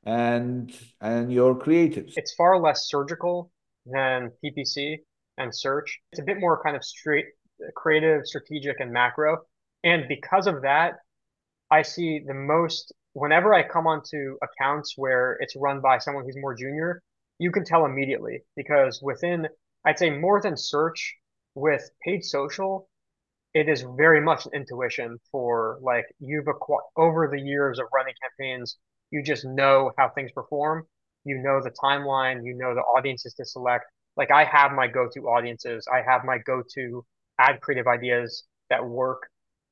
and and your creatives.
It's far less surgical than PPC and search. It's a bit more kind of straight creative, strategic, and macro. And because of that, I see the most whenever I come onto accounts where it's run by someone who's more junior, you can tell immediately because within I'd say more than search with paid social, it is very much intuition for like you've acquired over the years of running campaigns, you just know how things perform. You know the timeline, you know the audiences to select. Like I have my go-to audiences, I have my go-to ad creative ideas that work.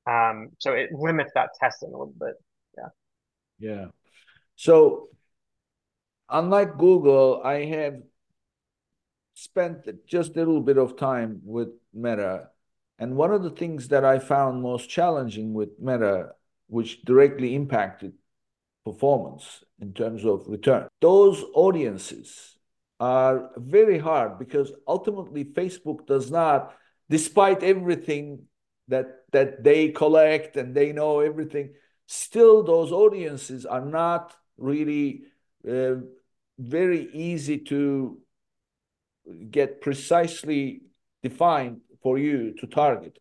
Um, so it limits that testing a little bit. Yeah.
Yeah. So unlike Google, I have spent just a little bit of time with Meta. And one of the things that I found most challenging with Meta, which directly impacted performance in terms of return, those audiences are very hard because ultimately Facebook does not, despite everything that that they collect and they know everything, still those audiences are not really uh, very easy to get precisely defined for you to target.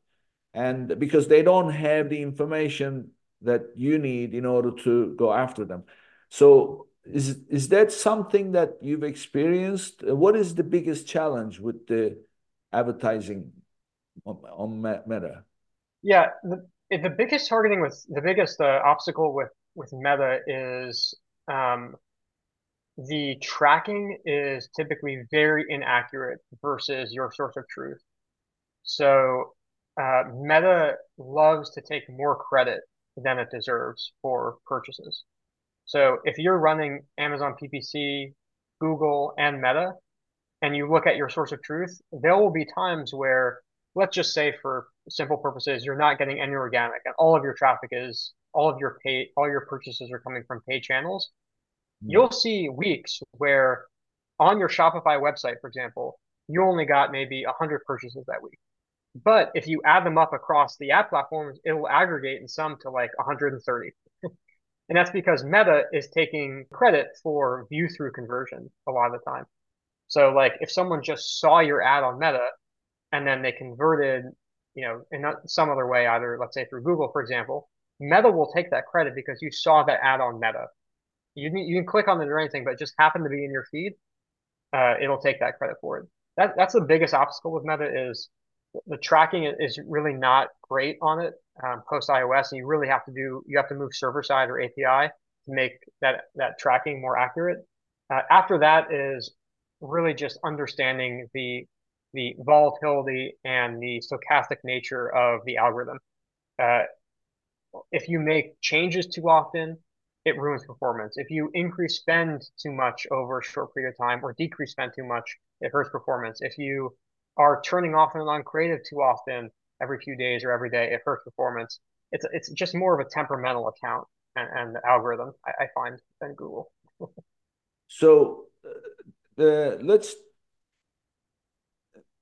And because they don't have the information that you need in order to go after them. So is is that something that you've experienced? What is the biggest challenge with the advertising on, on Meta?
Yeah, the, the biggest targeting with the biggest uh, obstacle with with Meta is um, the tracking is typically very inaccurate versus your source of truth. So uh, Meta loves to take more credit than it deserves for purchases. So if you're running Amazon PPC, Google, and Meta, and you look at your source of truth, there will be times where, let's just say for simple purposes, you're not getting any organic and all of your traffic is, all of your pay, all your purchases are coming from paid channels mm-hmm. you'll see weeks where on your Shopify website, for example, you only got maybe 100 purchases that week. But if you add them up across the app platforms, it will aggregate in some to like 130. and that's because Meta is taking credit for view through conversion a lot of the time. So like if someone just saw your ad on Meta and then they converted, you know, in some other way, either let's say through Google, for example, Meta will take that credit because you saw that ad on Meta you can, you can click on it or anything, but it just happened to be in your feed, uh, it'll take that credit for it. That that's the biggest obstacle with Meta is the tracking is really not great on it um, post iOS, and you really have to do you have to move server side or API to make that that tracking more accurate. Uh, after that is really just understanding the the volatility and the stochastic nature of the algorithm. Uh, if you make changes too often, it ruins performance. If you increase spend too much over a short period of time or decrease spend too much, it hurts performance. If you are turning off and on creative too often every few days or every day, it hurts performance. It's it's just more of a temperamental account and, and the algorithm I, I find than Google.
so uh, the let's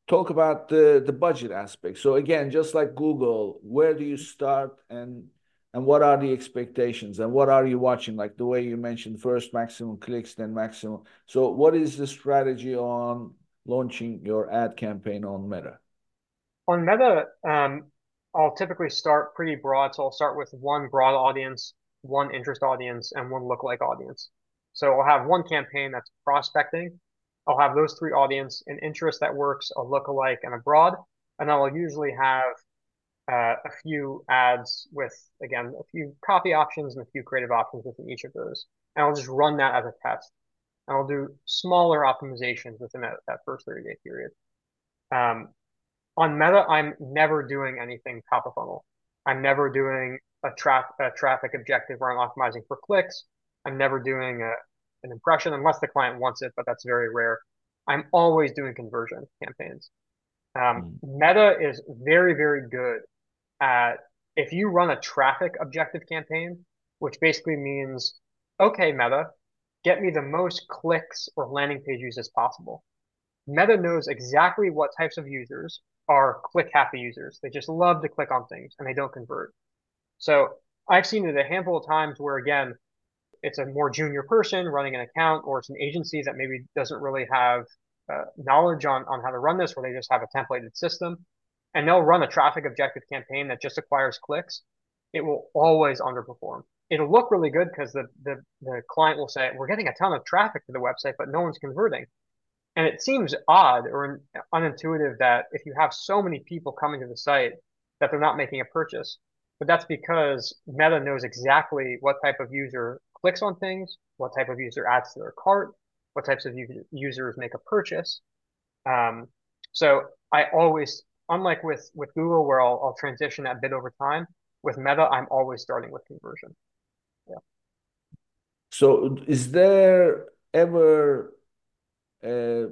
talk about the the budget aspect. So again, just like Google, where do you start and and what are the expectations and what are you watching? Like the way you mentioned first maximum clicks then maximum. So what is the strategy on launching your ad campaign on meta?
On meta um, i'll typically start pretty broad. So i'll start with one broad audience one interest audience and one lookalike audience. So i'll have one campaign that's prospecting i'll have those three audience an interest that works a lookalike and a broad and i'll usually have uh, a few ads with, again, a few copy options and a few creative options within each of those. And I'll just run that as a test. And I'll do smaller optimizations within that, that first 30 day period. Um, on Meta, I'm never doing anything top of funnel. I'm never doing a, tra- a traffic objective where I'm optimizing for clicks. I'm never doing a, an impression unless the client wants it, but that's very rare. I'm always doing conversion campaigns. Um, mm. Meta is very, very good at if you run a traffic objective campaign, which basically means, okay, Meta, get me the most clicks or landing page as possible. Meta knows exactly what types of users are click happy users. They just love to click on things and they don't convert. So I've seen it a handful of times where, again, it's a more junior person running an account or it's an agency that maybe doesn't really have uh, knowledge on, on how to run this, where they just have a templated system and they'll run a traffic objective campaign that just acquires clicks, it will always underperform. It'll look really good because the, the, the client will say, we're getting a ton of traffic to the website, but no one's converting. And it seems odd or unintuitive that if you have so many people coming to the site that they're not making a purchase. But that's because Meta knows exactly what type of user clicks on things, what type of user adds to their cart, what types of users make a purchase. Um, so I always unlike with with Google, where I'll, I'll transition that bit over time, with Meta, I'm always starting with conversion. Yeah.
So, is there ever uh,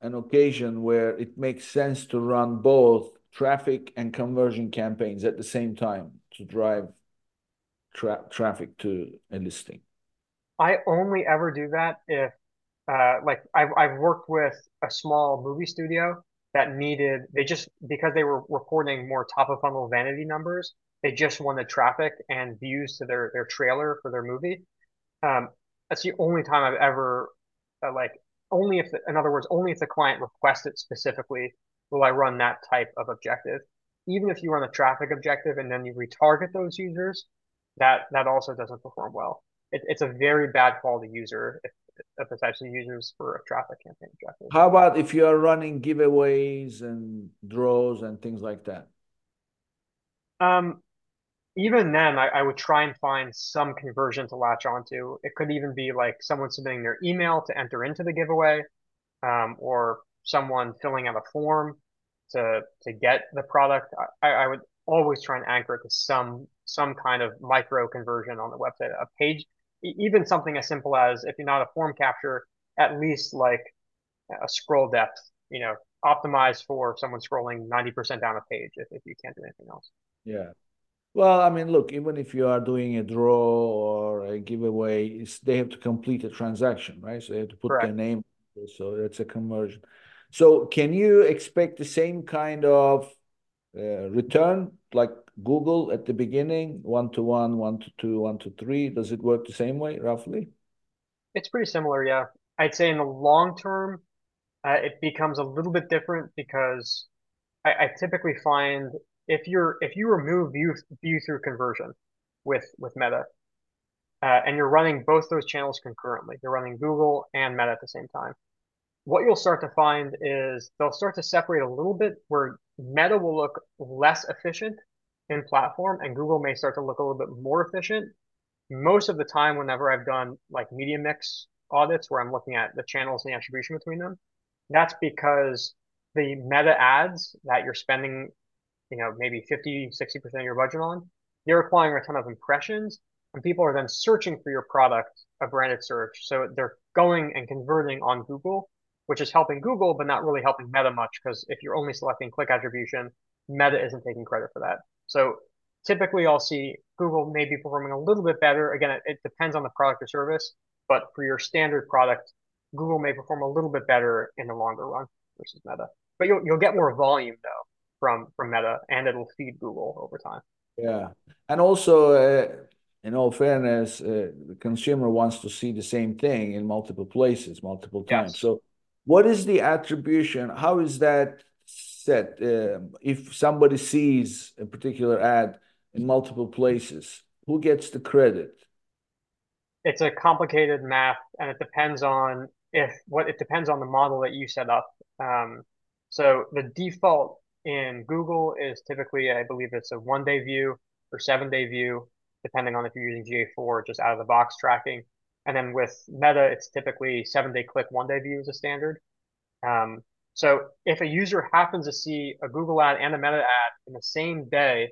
an occasion where it makes sense to run both traffic and conversion campaigns at the same time to drive tra traffic to a listing?
I only ever do that if, uh, like, I've, I've worked with a small movie studio that needed they just because they were reporting more top of funnel vanity numbers they just wanted traffic and views to their their trailer for their movie. Um, that's the only time i've ever uh, like only if the, in other words only if the client requests it specifically will i run that type of objective. Even if you run a traffic objective and then you retarget those users that that also doesn't perform well it, it's a very bad quality user if the types of users for a traffic campaign objective.
How about if you are running giveaways and draws and things like that?
Um, even then, I, I, would try and find some conversion to latch onto. It could even be like someone submitting their email to enter into the giveaway, um, or someone filling out a form to to get the product. I, I would always try and anchor it to some some kind of micro conversion on the website. A page even something as simple as if you're not a form capture, at least like a scroll depth, you know, optimized for someone scrolling 90% down a page if, if you can't do anything else.
Yeah. Well, I mean, look, even if you are doing a draw or a giveaway, they have to complete a transaction, right? So they have to put Correct. their name. So that's a conversion. So can you expect the same kind of uh, return like Google at the beginning, one to one, one to two, one to three? Does it work the same way, roughly?
It's pretty similar, yeah. I'd say in the long term, uh, it becomes a little bit different because I, I typically find if you're if you remove view view through conversion with with Meta, uh, and you're running both those channels concurrently, you're running Google and Meta at the same time. What you'll start to find is they'll start to separate a little bit where Meta will look less efficient in platform and Google may start to look a little bit more efficient. Most of the time, whenever I've done like media mix audits where I'm looking at the channels and the attribution between them, that's because the meta ads that you're spending, you know, maybe 50, 60% of your budget on, they're acquiring a ton of impressions and people are then searching for your product, a branded search. So they're going and converting on Google, which is helping Google, but not really helping Meta much because if you're only selecting click attribution, Meta isn't taking credit for that. So typically I'll see Google may be performing a little bit better. Again, it, it, depends on the product or service, but for your standard product, Google may perform a little bit better in the longer run versus Meta. But you'll you'll get more volume though from from Meta, and it'll feed Google over time.
Yeah. And also, uh, in all fairness, uh, the consumer wants to see the same thing in multiple places, multiple times.
Yes.
So, what is the attribution? How is that set? Uh, if somebody sees a particular ad in multiple places, who gets the credit?
It's a complicated math, and it depends on if what it depends on the model that you set up. Um, so the default in Google is typically, I believe it's a one day view or seven day view, depending on if you're using GA4 just out of the box tracking. And then with Meta, it's typically seven day click, one day view as a standard. Um, so if a user happens to see a Google ad and a Meta ad in the same day,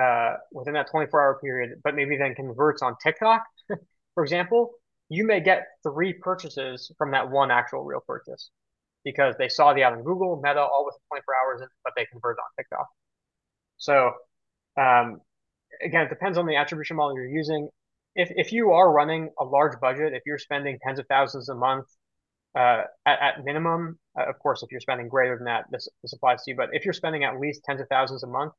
uh, within that 24 hour period, but maybe then converts on TikTok, for example, you may get three purchases from that one actual real purchase because they saw the ad on Google, Meta, all within 24 hours, but they converted on TikTok. So um, again, it depends on the attribution model you're using. If if you are running a large budget, if you're spending tens of thousands a month, uh, at, at minimum, uh, of course, if you're spending greater than that, this, this applies to you. But if you're spending at least tens of thousands a month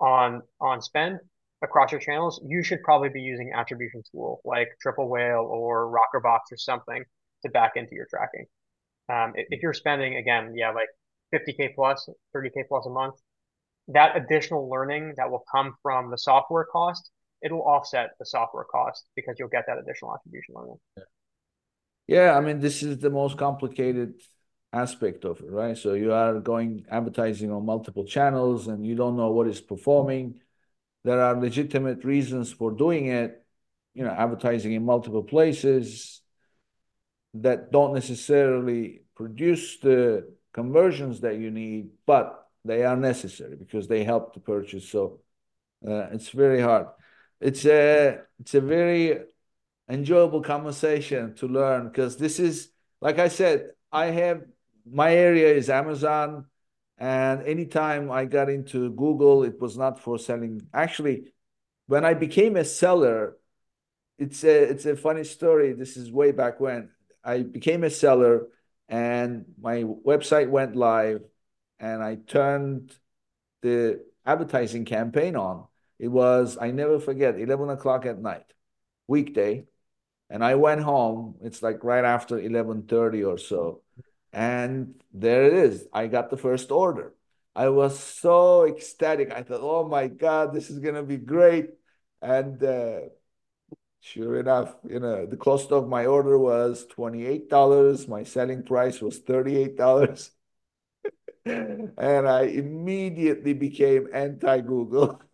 on on spend across your channels, you should probably be using attribution tool like Triple Whale or Rockerbox or something to back into your tracking. Um, if, if you're spending again, yeah, like 50k plus, 30k plus a month, that additional learning that will come from the software cost, it'll offset the software cost because you'll get that additional attribution learning.
Yeah, I mean, this is the most complicated aspect of it, right? So you are going advertising on multiple channels and you don't know what is performing. There are legitimate reasons for doing it, you know, advertising in multiple places that don't necessarily produce the conversions that you need, but they are necessary because they help the purchase. So uh, it's very hard. It's a it's a very enjoyable conversation to learn because this is like I said, I have my area is Amazon, and anytime I got into Google, it was not for selling. Actually, when I became a seller, it's a it's a funny story. This is way back when I became a seller, and my website went live, and I turned the advertising campaign on. It was I never forget, eleven o'clock at night, weekday, and I went home. It's like right after eleven thirty or so and there it is. I got the first order. I was so ecstatic. I thought, oh my God, this is going to be great. And uh, sure enough, you know, the cost of my order was $28. My selling price was $38. and I immediately became anti Google.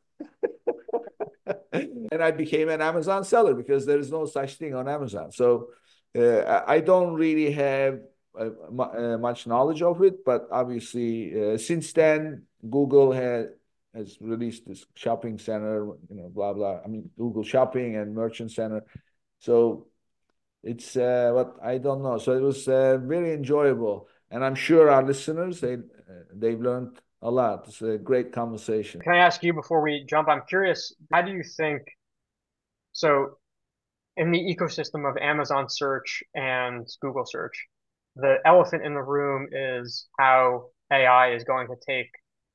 and I became an Amazon seller because there is no such thing on Amazon. So uh, I don't really have uh, uh, much knowledge of it, but obviously uh, since then Google had has released this shopping center, you know, blah blah. I mean Google Shopping and Merchant Center, so it's uh, what I don't know. So it was very enjoyable, and I'm sure our listeners they they've learned a lot. It's a great conversation.
Can I ask you before we jump? I'm curious. How do you think? So, in the ecosystem of Amazon search and Google search, the elephant in the room is how AI is going to take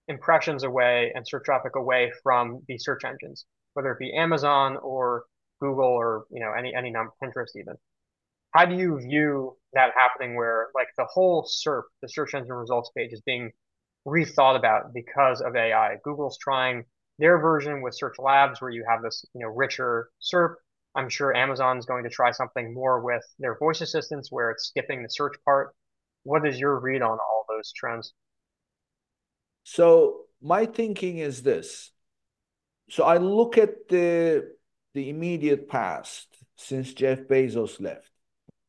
impressions away and search traffic away from the search engines, whether it be Amazon or Google or you know any any number Pinterest even. How do you view that happening where like the whole SERP, the search engine results page, is being rethought about because of AI? Google's trying their version with Search Labs where you have this you know richer SERP I'm sure Amazon's going to try something more with their voice assistants where it's skipping the search part. What is your read on all those trends?
So my thinking is this. So I look at the the immediate past since Jeff Bezos left.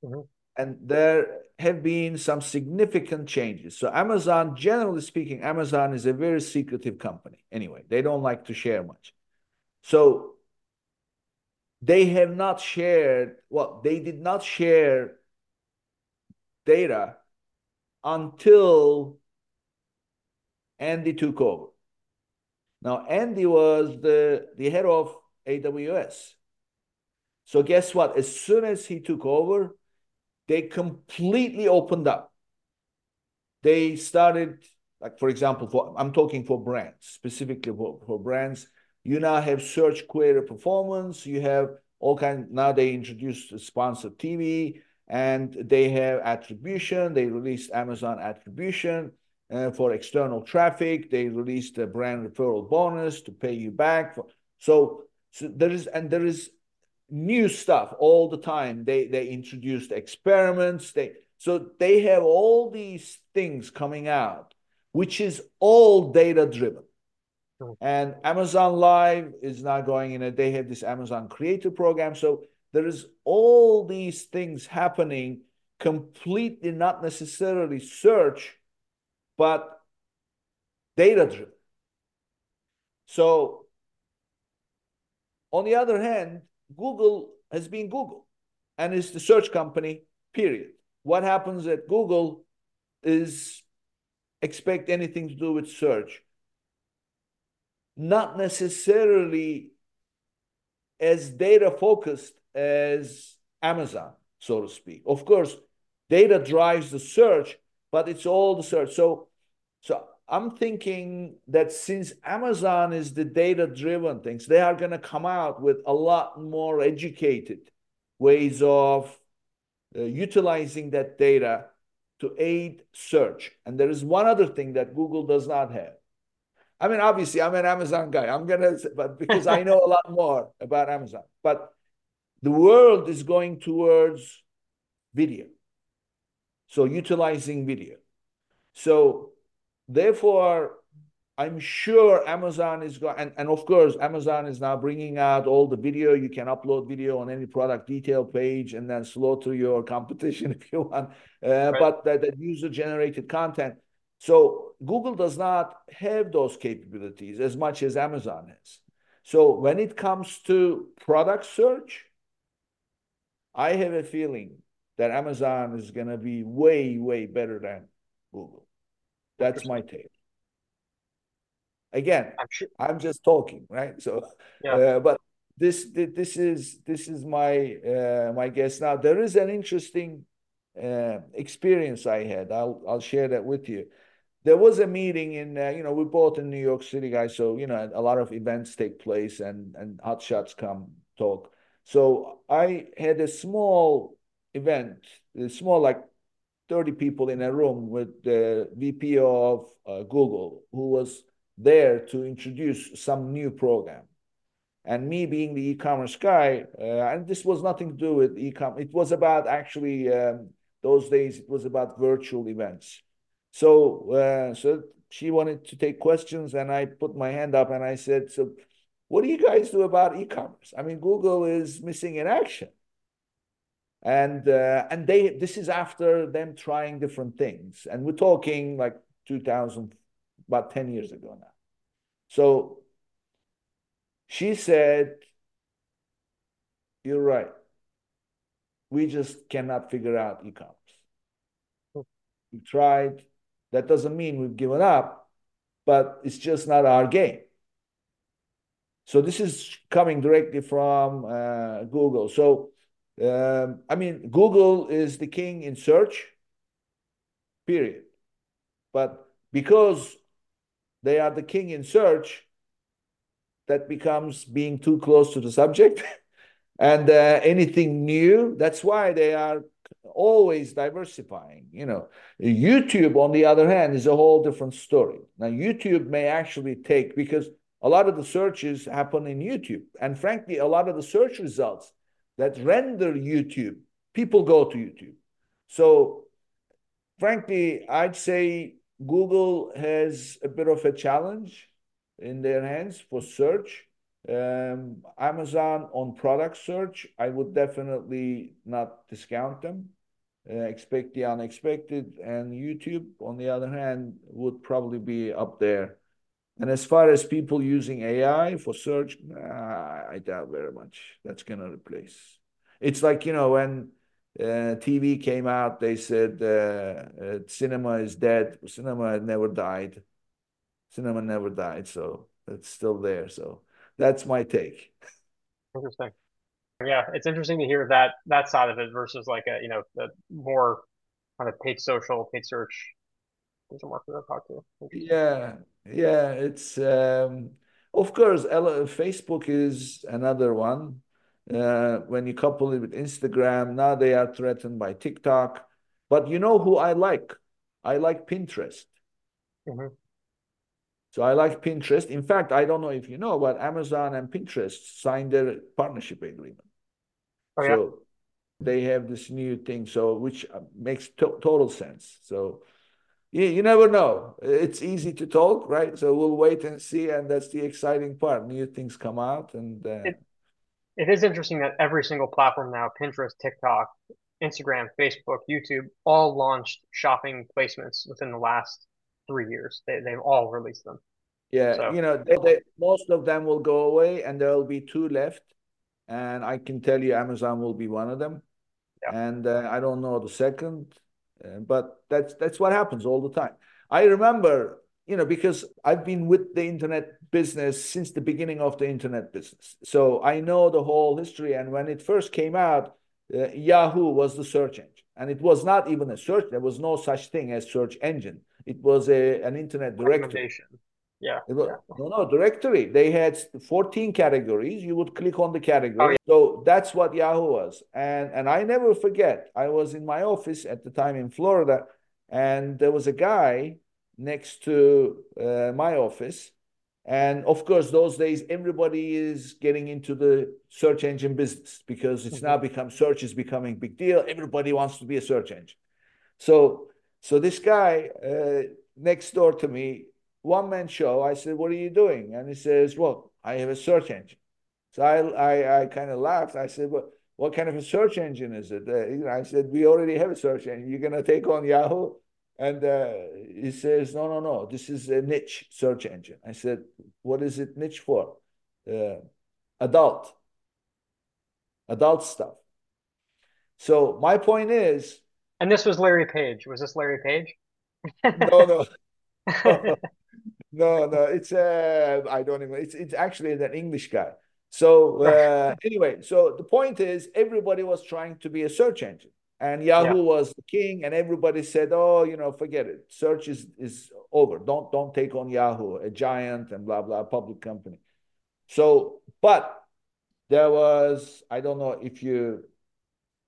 Mm-hmm. And there have been some significant changes. So Amazon, generally speaking, Amazon is a very secretive company. Anyway, they don't like to share much. So they have not shared, well, they did not share data until Andy took over. Now, Andy was the, the head of AWS. So, guess what? As soon as he took over, they completely opened up. They started, like, for example, for, I'm talking for brands, specifically for, for brands You now have search query performance. You have all kind. Now they introduced sponsored TV, and they have attribution. They released Amazon attribution uh, for external traffic. They released a brand referral bonus to pay you back. For, so, so there is and there is new stuff all the time. They they introduced experiments. They so they have all these things coming out, which is all data driven. And Amazon Live is now going in. A, they have this Amazon Creator Program. So there is all these things happening, completely not necessarily search, but data driven. So on the other hand, Google has been Google and is the search company, period. What happens at Google is expect anything to do with search. Not necessarily as data focused as Amazon, so to speak. Of course, data drives the search, but it's all the search. So, so I'm thinking that since Amazon is the data driven things, they are going to come out with a lot more educated ways of uh, utilizing that data to aid search. And there is one other thing that Google does not have. I mean, obviously, I'm an Amazon guy. I'm gonna, but because I know a lot more about Amazon. But the world is going towards video, so utilizing video. So Therefore, I'm sure Amazon is going, and, and of course, Amazon is now bringing out all the video. You can upload video on any product detail page and then slaughter your competition if you want. Uh, right. But that, that user generated content. So Google does not have those capabilities as much as Amazon has. So when it comes to product search, I have a feeling that Amazon is going to be way, way better than Google. That's my take. Again, I'm, sure. I'm just talking, right? So, yeah. Uh, but this this is this is my uh, my guess. Now there is an interesting uh, experience I had. I'll I'll share that with you. There was a meeting in uh, you know we're both in New York City, guys. So you know a lot of events take place and and hot shots come talk. So I had a small event, a small like 30 people in a room with the VP of uh, Google, who was there to introduce some new program. And me being the e-commerce guy, uh, and this was nothing to do with e-commerce. It was about actually um, those days. It was about virtual events. So, uh, so she wanted to take questions, and I put my hand up and I said, "So, what do you guys do about e-commerce? I mean, Google is missing in action." And uh, and they this is after them trying different things. And we're talking like 2000 about 10 years ago now. So she said you're right. We just cannot figure out e-commerce. We tried. That doesn't mean we've given up but it's just not our game. So this is coming directly from uh, google. So um, I mean, Google is the king in search, period. But because they are the king in search, that becomes being too close to the subject. and uh, anything new, that's why they are always diversifying. You know, YouTube, on the other hand, is a whole different story. Now, YouTube may actually take because a lot of the searches happen in YouTube, and frankly, a lot of the search results that render YouTube, people go to YouTube. So, frankly, I'd say Google has a bit of a challenge in their hands for search. Um, Amazon on product search, I would definitely not discount them. Uh, expect the unexpected, and YouTube, on the other hand, would probably be up there. And as far as people using AI for search, nah, I doubt very much that's going to replace. It's like, you know, when uh, TV came out, they said uh, uh, cinema is dead. Cinema never died. Cinema never died. So it's still there. So that's my take.
Interesting. Yeah, it's interesting to hear that that side of it versus like a you know the more kind of paid social, paid search doesn't work for that talk to.
Yeah, yeah, it's um, Of course, Facebook is another one. Uh, when you couple it with Instagram, now they are threatened by TikTok. But you know who I like? I like Pinterest. Mm-hmm. So I like Pinterest. In fact, I don't know if you know, but Amazon and Pinterest signed their partnership agreement. Oh, yeah. So they have this new thing, so which uh, makes to- total sense. So you, you never know. It's easy to talk, right? So we'll wait and see, and that's the exciting part. New things come out, and uh,
it, it is interesting that every single platform now, Pinterest, TikTok, Instagram, Facebook, YouTube, all launched shopping placements within the last three years. They they've all released them.
Yeah, so. you know, they, they, most of them will go away, and there will be two left. And I can tell you, Amazon will be one of them. Yeah. And uh, I don't know the second, but that's that's what happens all the time. I remember, you know, because I've been with the internet business since the beginning of the internet business, so I know the whole history. And when it first came out, uh, Yahoo was the search engine, and it was not even a search. There was no such thing as search engine. It was a an internet directory.
Yeah.
Was, yeah. No, no, directory. They had 14 categories. You would click on the category. Oh, yeah. So that's what Yahoo was. And and I never forget, I was in my office at the time in Florida, and there was a guy next to uh, my office. And of course, those days, everybody is getting into the search engine business because it's mm-hmm. now become search is becoming big deal. Everybody wants to be a search engine. So, so this guy uh, next door to me one man show. I said, What are you doing? And he says, Well, I have a search engine. So I, I, I kind of laughed. I said, Well, what kind of a search engine is it? Uh, I said, We already have a search engine. You're going to take on Yahoo? And uh, he says, No, no, no. This is a niche search engine. I said, What is it niche for? Uh, adult, adult stuff. So my point is.
And this was Larry Page. Was this Larry Page?
no, no. no, no, it's uh, I don't even. It's it's actually an English guy. So uh, anyway, so the point is, everybody was trying to be a search engine, and Yahoo yeah. was the king, and everybody said, "Oh, you know, forget it. Search is is over. Don't don't take on Yahoo, a giant and blah blah public company." So, but there was I don't know if you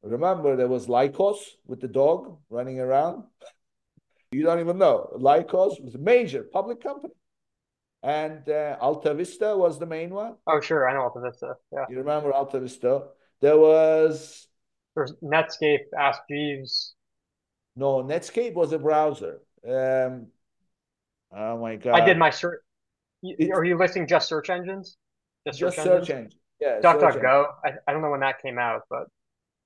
remember there was Lycos with the dog running around. You don't even know. Lycos was a major public company. And uh, Alta Vista was the main one.
Oh, sure. I know Alta Vista. Yeah.
You remember Alta Vista? There was.
There's Netscape, Ask Jeeves.
No, Netscape was a browser. Um, oh my God.
I did my search. Are you listing just search engines?
Just search, just search engines?
Yeah. DuckDuckGo. I, I don't know when that came out, but.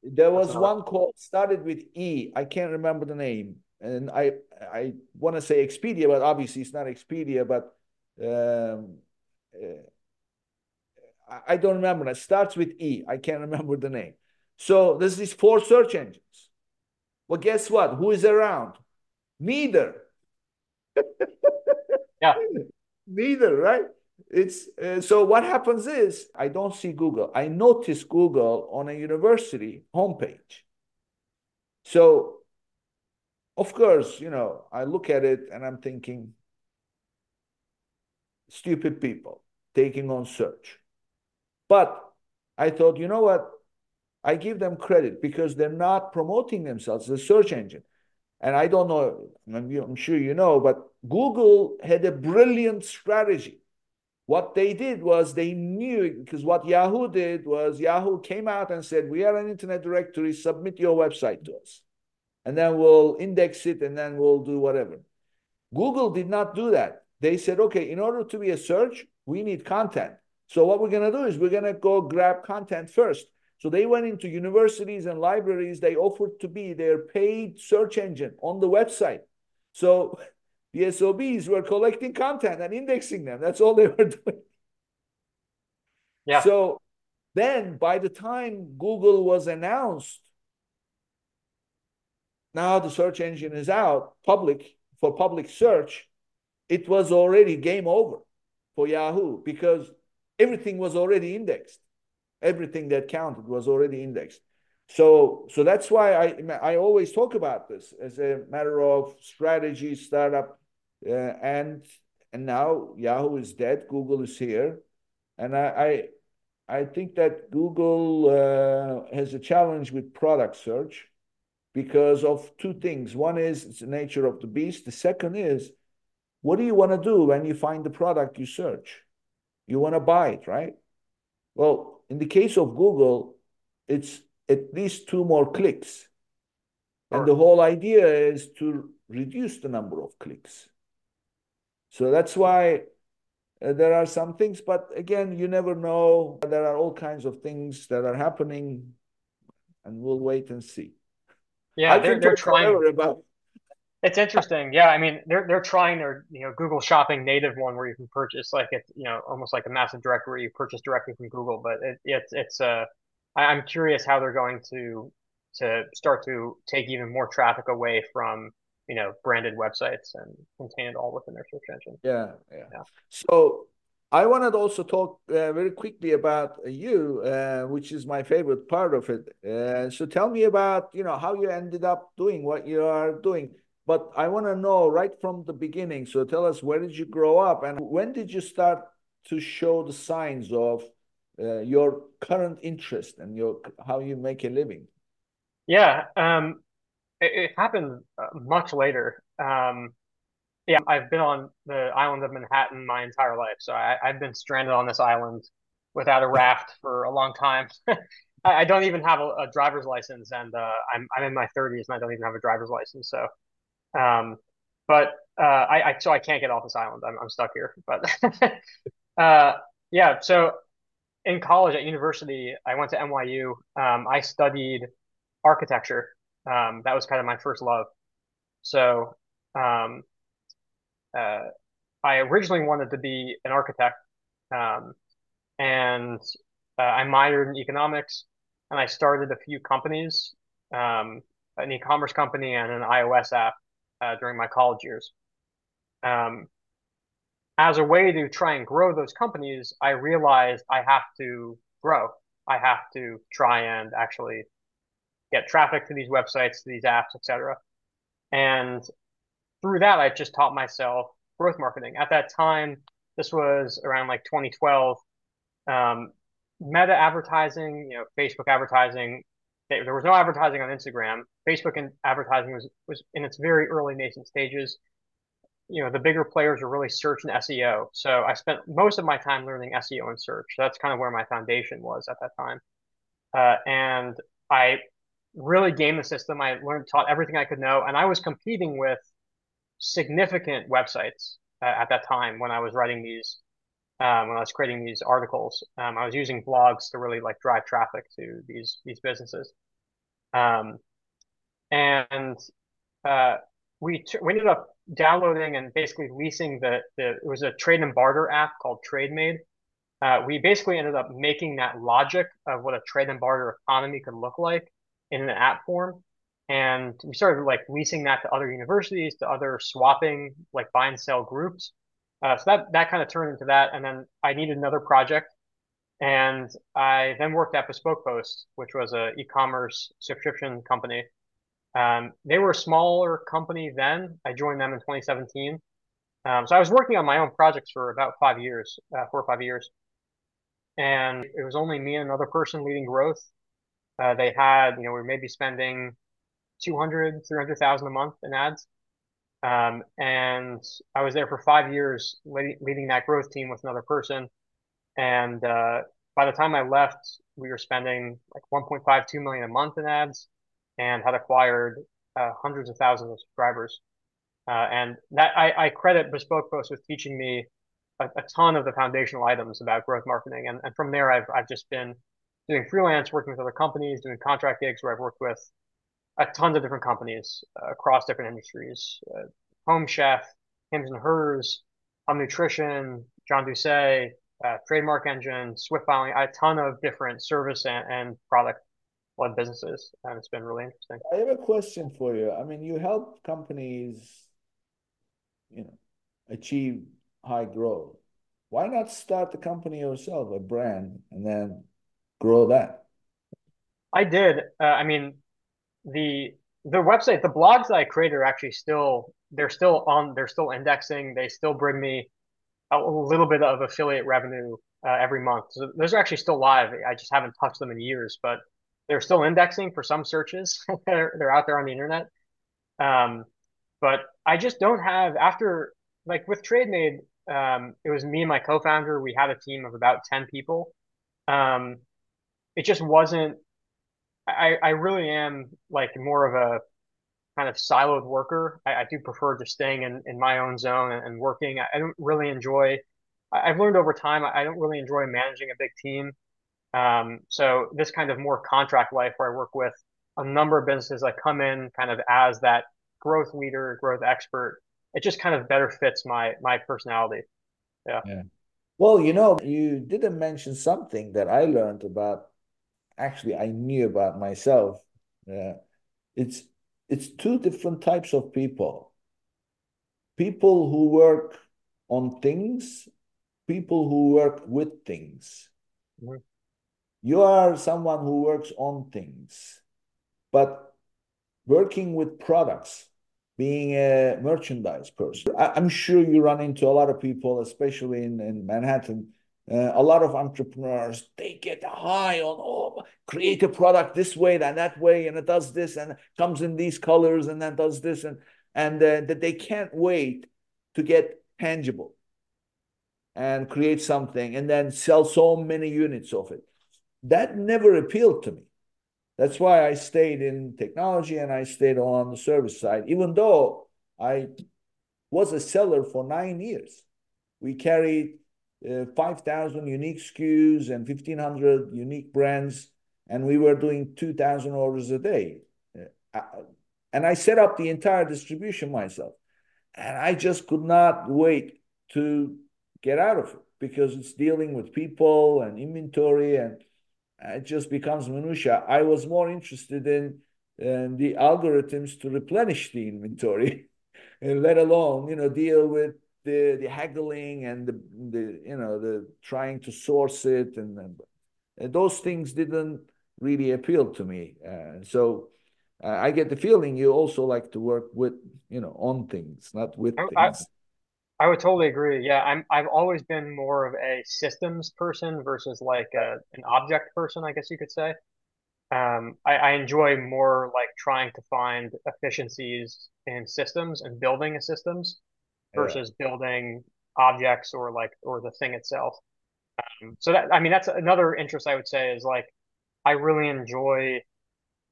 There was one called started with E. I can't remember the name and I I want to say Expedia, but obviously it's not Expedia, but um, uh, I don't remember. It starts with E. I can't remember the name. So there's these four search engines. Well, guess what? Who is around? Neither.
yeah.
Neither, right? It's uh, so what happens is I don't see Google. I notice Google on a university homepage. So of course, you know, I look at it and I'm thinking, stupid people taking on search. But I thought, you know what? I give them credit because they're not promoting themselves as a search engine. And I don't know, I'm sure you know, but Google had a brilliant strategy. What they did was they knew, because what Yahoo did was Yahoo came out and said, We are an internet directory, submit your website to us and then we'll index it and then we'll do whatever. Google did not do that. They said, okay, in order to be a search, we need content. So what we're going to do is we're going to go grab content first. So they went into universities and libraries. They offered to be their paid search engine on the website. So the SOBs were collecting content and indexing them. That's all they were doing.
Yeah.
So then by the time Google was announced now the search engine is out public for public search, it was already game over for Yahoo because everything was already indexed. Everything that counted was already indexed. So, so that's why I I always talk about this as a matter of strategy, startup, uh, and and now Yahoo is dead, Google is here, and I I, I think that Google uh, has a challenge with product search because of two things. One is it's the nature of the beast. The second is what do you want to do when you find the product you search? You want to buy it, right? Well, in the case of Google, it's at least two more clicks. And the whole idea is to reduce the number of clicks. So that's why uh, there are some things, but again, you never know. There are all kinds of things that are happening, and we'll wait and see.
Yeah, I they're, they're trying. About... It's interesting. Yeah, I mean, they're they're trying their you know Google Shopping native one where you can purchase like it's you know almost like a massive directory you purchase directly from Google, but it, it's it's uh I'm curious how they're going to to start to take even more traffic away from you know branded websites and contain it all within their search engine.
Yeah, yeah. yeah. So I wanted to also talk uh, very quickly about you, uh, which is my favorite part of it. Uh, so tell me about you know how you ended up doing what you are doing. But I want to know right from the beginning. So tell us where did you grow up and when did you start to show the signs of uh, your current interest and your how you make a living?
Yeah, um, it, it, happened uh, much later. Um, yeah, I've been on the island of Manhattan my entire life, so I, have been stranded on this island without a raft for a long time. I, I, don't even have a, a driver's license, and uh, I'm I'm in my 30s and I don't even have a driver's license. So, um, but uh, I, I so I can't get off this island. I'm I'm stuck here. But uh, yeah, so in college at university, I went to NYU. Um, I studied architecture. Um, that was kind of my first love. So um, uh, I originally wanted to be an architect, um, and uh, I minored in economics, and I started a few companies, um, an e-commerce company and an iOS app uh, during my college years. Um, as a way to try and grow those companies, I realized I have to grow. I have to try and actually get traffic to these websites, to these apps, etc. And through that, I just taught myself growth marketing. At that time, this was around like 2012. Um, meta advertising, you know, Facebook advertising. There was no advertising on Instagram. Facebook and advertising was was in its very early nascent stages. You know, the bigger players were really search and SEO. So I spent most of my time learning SEO and search. That's kind of where my foundation was at that time. Uh, and I really game the system. I learned, taught everything I could know, and I was competing with significant websites uh, at that time when I was writing these, um, when I was creating these articles. Um, I was using blogs to really like drive traffic to these these businesses, um, and uh, we t- we ended up downloading and basically leasing the the it was a trade and barter app called TradeMade. Uh, we basically ended up making that logic of what a trade and barter economy could look like in an app form. And we started like leasing that to other universities, to other swapping, like buy and sell groups. Uh, so that that kind of turned into that. And then I needed another project. And I then worked at Bespoke Post, which was a e-commerce subscription company. Um, they were a smaller company then. I joined them in 2017. Um, so I was working on my own projects for about five years, uh, four or five years. And it was only me and another person leading growth. Uh, they had, you know, we are maybe spending 200, 300,000 a month in ads. Um, and I was there for five years leading that growth team with another person. And uh, by the time I left, we were spending like 1.52 million a month in ads and had acquired uh, hundreds of thousands of subscribers. Uh, and that I, I, credit Bespoke Post with teaching me a, a, ton of the foundational items about growth marketing. And, and from there, I've, I've just been doing freelance, working with other companies, doing contract gigs where I've worked with a tons of different companies uh, across different industries. Uh, Home Chef, Hims and Hers, Hum Nutrition, John Doucet, uh, Trademark Engine, Swift Filing, a ton of different service and, and product led businesses. And it's been really interesting.
I have a question for you. I mean, you help companies, you know, achieve high growth. Why not start the company yourself, a brand, and then grow that?
I did. Uh, I mean, the the website, the blogs that I create are actually still they're still on they're still indexing. They still bring me a little bit of affiliate revenue uh, every month. So those are actually still live. I just haven't touched them in years, but they're still indexing for some searches. they're, they're out there on the internet. Um, but I just don't have after like with TradeMade, um, it was me and my co-founder. We had a team of about 10 people. Um, it just wasn't, I, I really am like more of a kind of siloed worker. I, I do prefer just staying in, in my own zone and, and working. I, I, don't really enjoy, I, have learned over time, I, I don't really enjoy managing a big team. Um, so this kind of more contract life where I work with a number of businesses that come in kind of as that growth leader, growth expert, it just kind of better fits my my personality. Yeah.
Yeah. Well, you know, you didn't mention something that I learned about. Actually, I knew about myself. Yeah, it's it's two different types of people. People who work on things, people who work with things. You are someone who works on things, but working with products being a merchandise person. I, am sure you run into a lot of people, especially in, in Manhattan, uh, a lot of entrepreneurs, they get high on, oh, create a product this way and that way, and it does this and comes in these colors and then does this, and, and uh, that they can't wait to get tangible and create something and then sell so many units of it. That never appealed to me. That's why I stayed in technology and I stayed on the service side, even though I was a seller for nine years. We carried uh, 5,000 unique SKUs and 1,500 unique brands, and we were doing 2,000 orders a day. Uh, and I set up the entire distribution myself. And I just could not wait to get out of it because it's dealing with people and inventory and it just becomes minutia. I was more interested in, in the algorithms to replenish the inventory, and let alone you know deal with the the haggling and the the you know the trying to source it and, and those things didn't really appeal to me. Uh, so uh, I get the feeling you also like to work with you know on things, not with I, things.
I would totally agree. Yeah, I'm I've always been more of a systems person versus like a, an object person, I guess you could say. Um, I, I enjoy more like trying to find efficiencies in systems and building a systems versus yeah. building objects or like or the thing itself. Um, so that I mean that's another interest I would say is like I really enjoy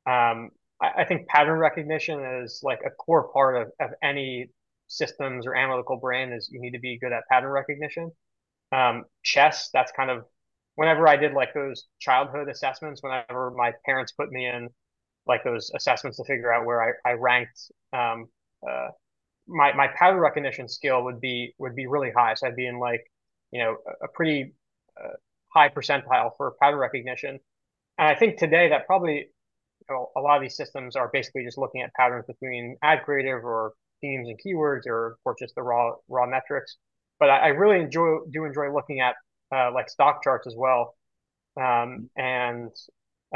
um, I, I think pattern recognition is like a core part of, of any systems or analytical brain is you need to be good at pattern recognition. Um, chess, that's kind of whenever I did like those childhood assessments, whenever my parents put me in like those assessments to figure out where I, I ranked, um, uh, my, my pattern recognition skill would be, would be really high. So I'd be in like, you know, a, pretty uh, high percentile for pattern recognition. And I think today that probably, you know, a lot of these systems are basically just looking at patterns between ad creative or themes and keywords or or just the raw raw metrics. But I, I really enjoy do enjoy looking at uh, like stock charts as well, um, and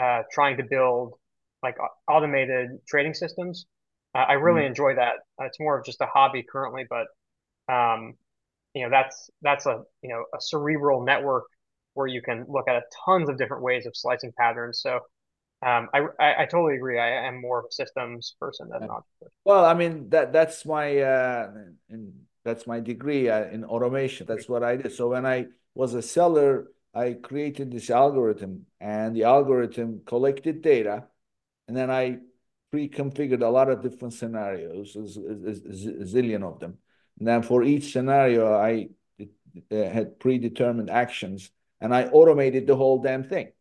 uh, trying to build like automated trading systems. Uh, I really mm. enjoy that. It's more of just a hobby currently, but um, you know that's that's a you know a cerebral network where you can look at a tons of different ways of slicing patterns. So um, I, I, I totally agree. I am more of a systems person than not.
Well, I mean that that's my uh, in, that's my degree uh, in automation. That's what I did. So when I was a seller, I created this algorithm, and the algorithm collected data, and then I pre-configured a lot of different scenarios, a, a, a zillion of them. And then for each scenario, I uh, had predetermined actions, and I automated the whole damn thing.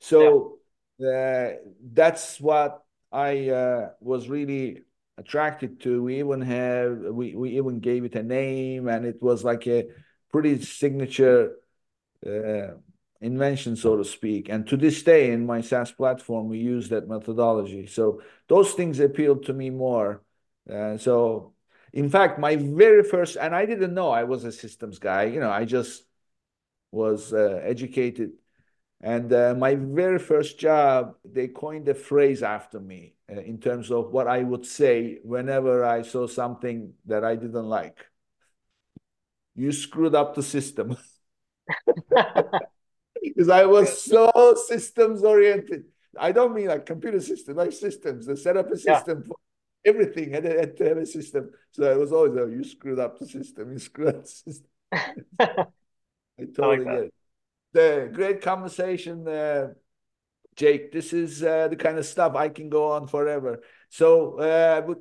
So. Yeah uh, that's what I uh, was really attracted to. We even have we we even gave it a name, and it was like a pretty signature uh, invention, so to speak. And to this day, in my SaaS platform, we use that methodology. So those things appealed to me more. Uh, so, in fact, my very first, and I didn't know I was a systems guy. You know, I just was uh, educated and uh, my very first job, they coined a phrase after me uh, in terms of what I would say whenever I saw something that I didn't like. you screwed up the system. Because I was so systems oriented. I don't mean like computer system, like systems. They set up a system yeah. for everything had, had to have a system. So it was always, oh, you screwed up the system. You screwed up the system. I totally I like get it. The great conversation, uh, Jake. This is uh, the kind of stuff I can go on forever. So uh,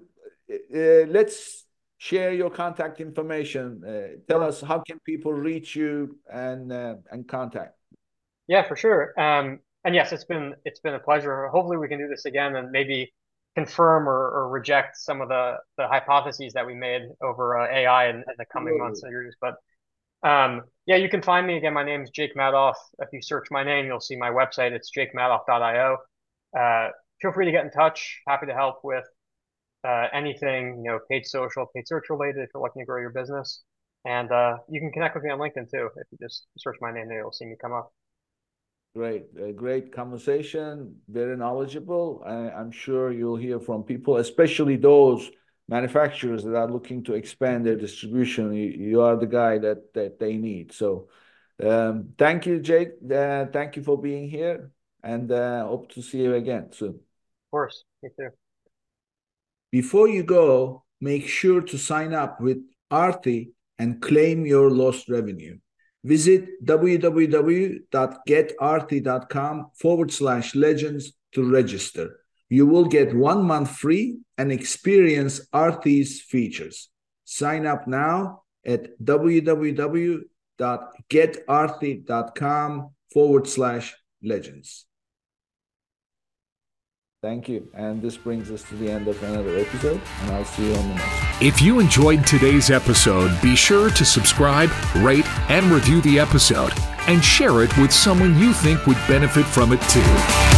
uh, let's share your contact information. Uh, tell us how can people reach you and uh, and contact.
Yeah, for sure. Um, and yes, it's been it's been a pleasure. Hopefully, we can do this again and maybe confirm or, or reject some of the the hypotheses that we made over uh, AI in, in, the coming months and years. But um, yeah, you can find me again. My name is Jake Madoff. If you search my name, you'll see my website. It's jakemadoff.io. Uh, feel free to get in touch. Happy to help with uh, anything, you know, paid social, paid search related if you're looking to grow your business. And uh, you can connect with me on LinkedIn too. If you just search my name there, you'll see me come up.
Great, a great conversation, very knowledgeable. I, I'm sure you'll hear from people, especially those manufacturers that are looking to expand their distribution. You, you are the guy that, that they need. So um, thank you, Jake. Uh, thank you for being here and uh, hope to see you again soon.
Of course, me too.
Before you go, make sure to sign up with Arti and claim your lost revenue. Visit www.getarti.com forward slash legends to register. You will get one month free and experience Arti's features. Sign up now at www.getarti.com forward slash legends. Thank you. And this brings us to the end of another episode, and I'll see you on the next.
If you enjoyed today's episode, be sure to subscribe, rate, and review the episode, and share it with someone you think would benefit from it too.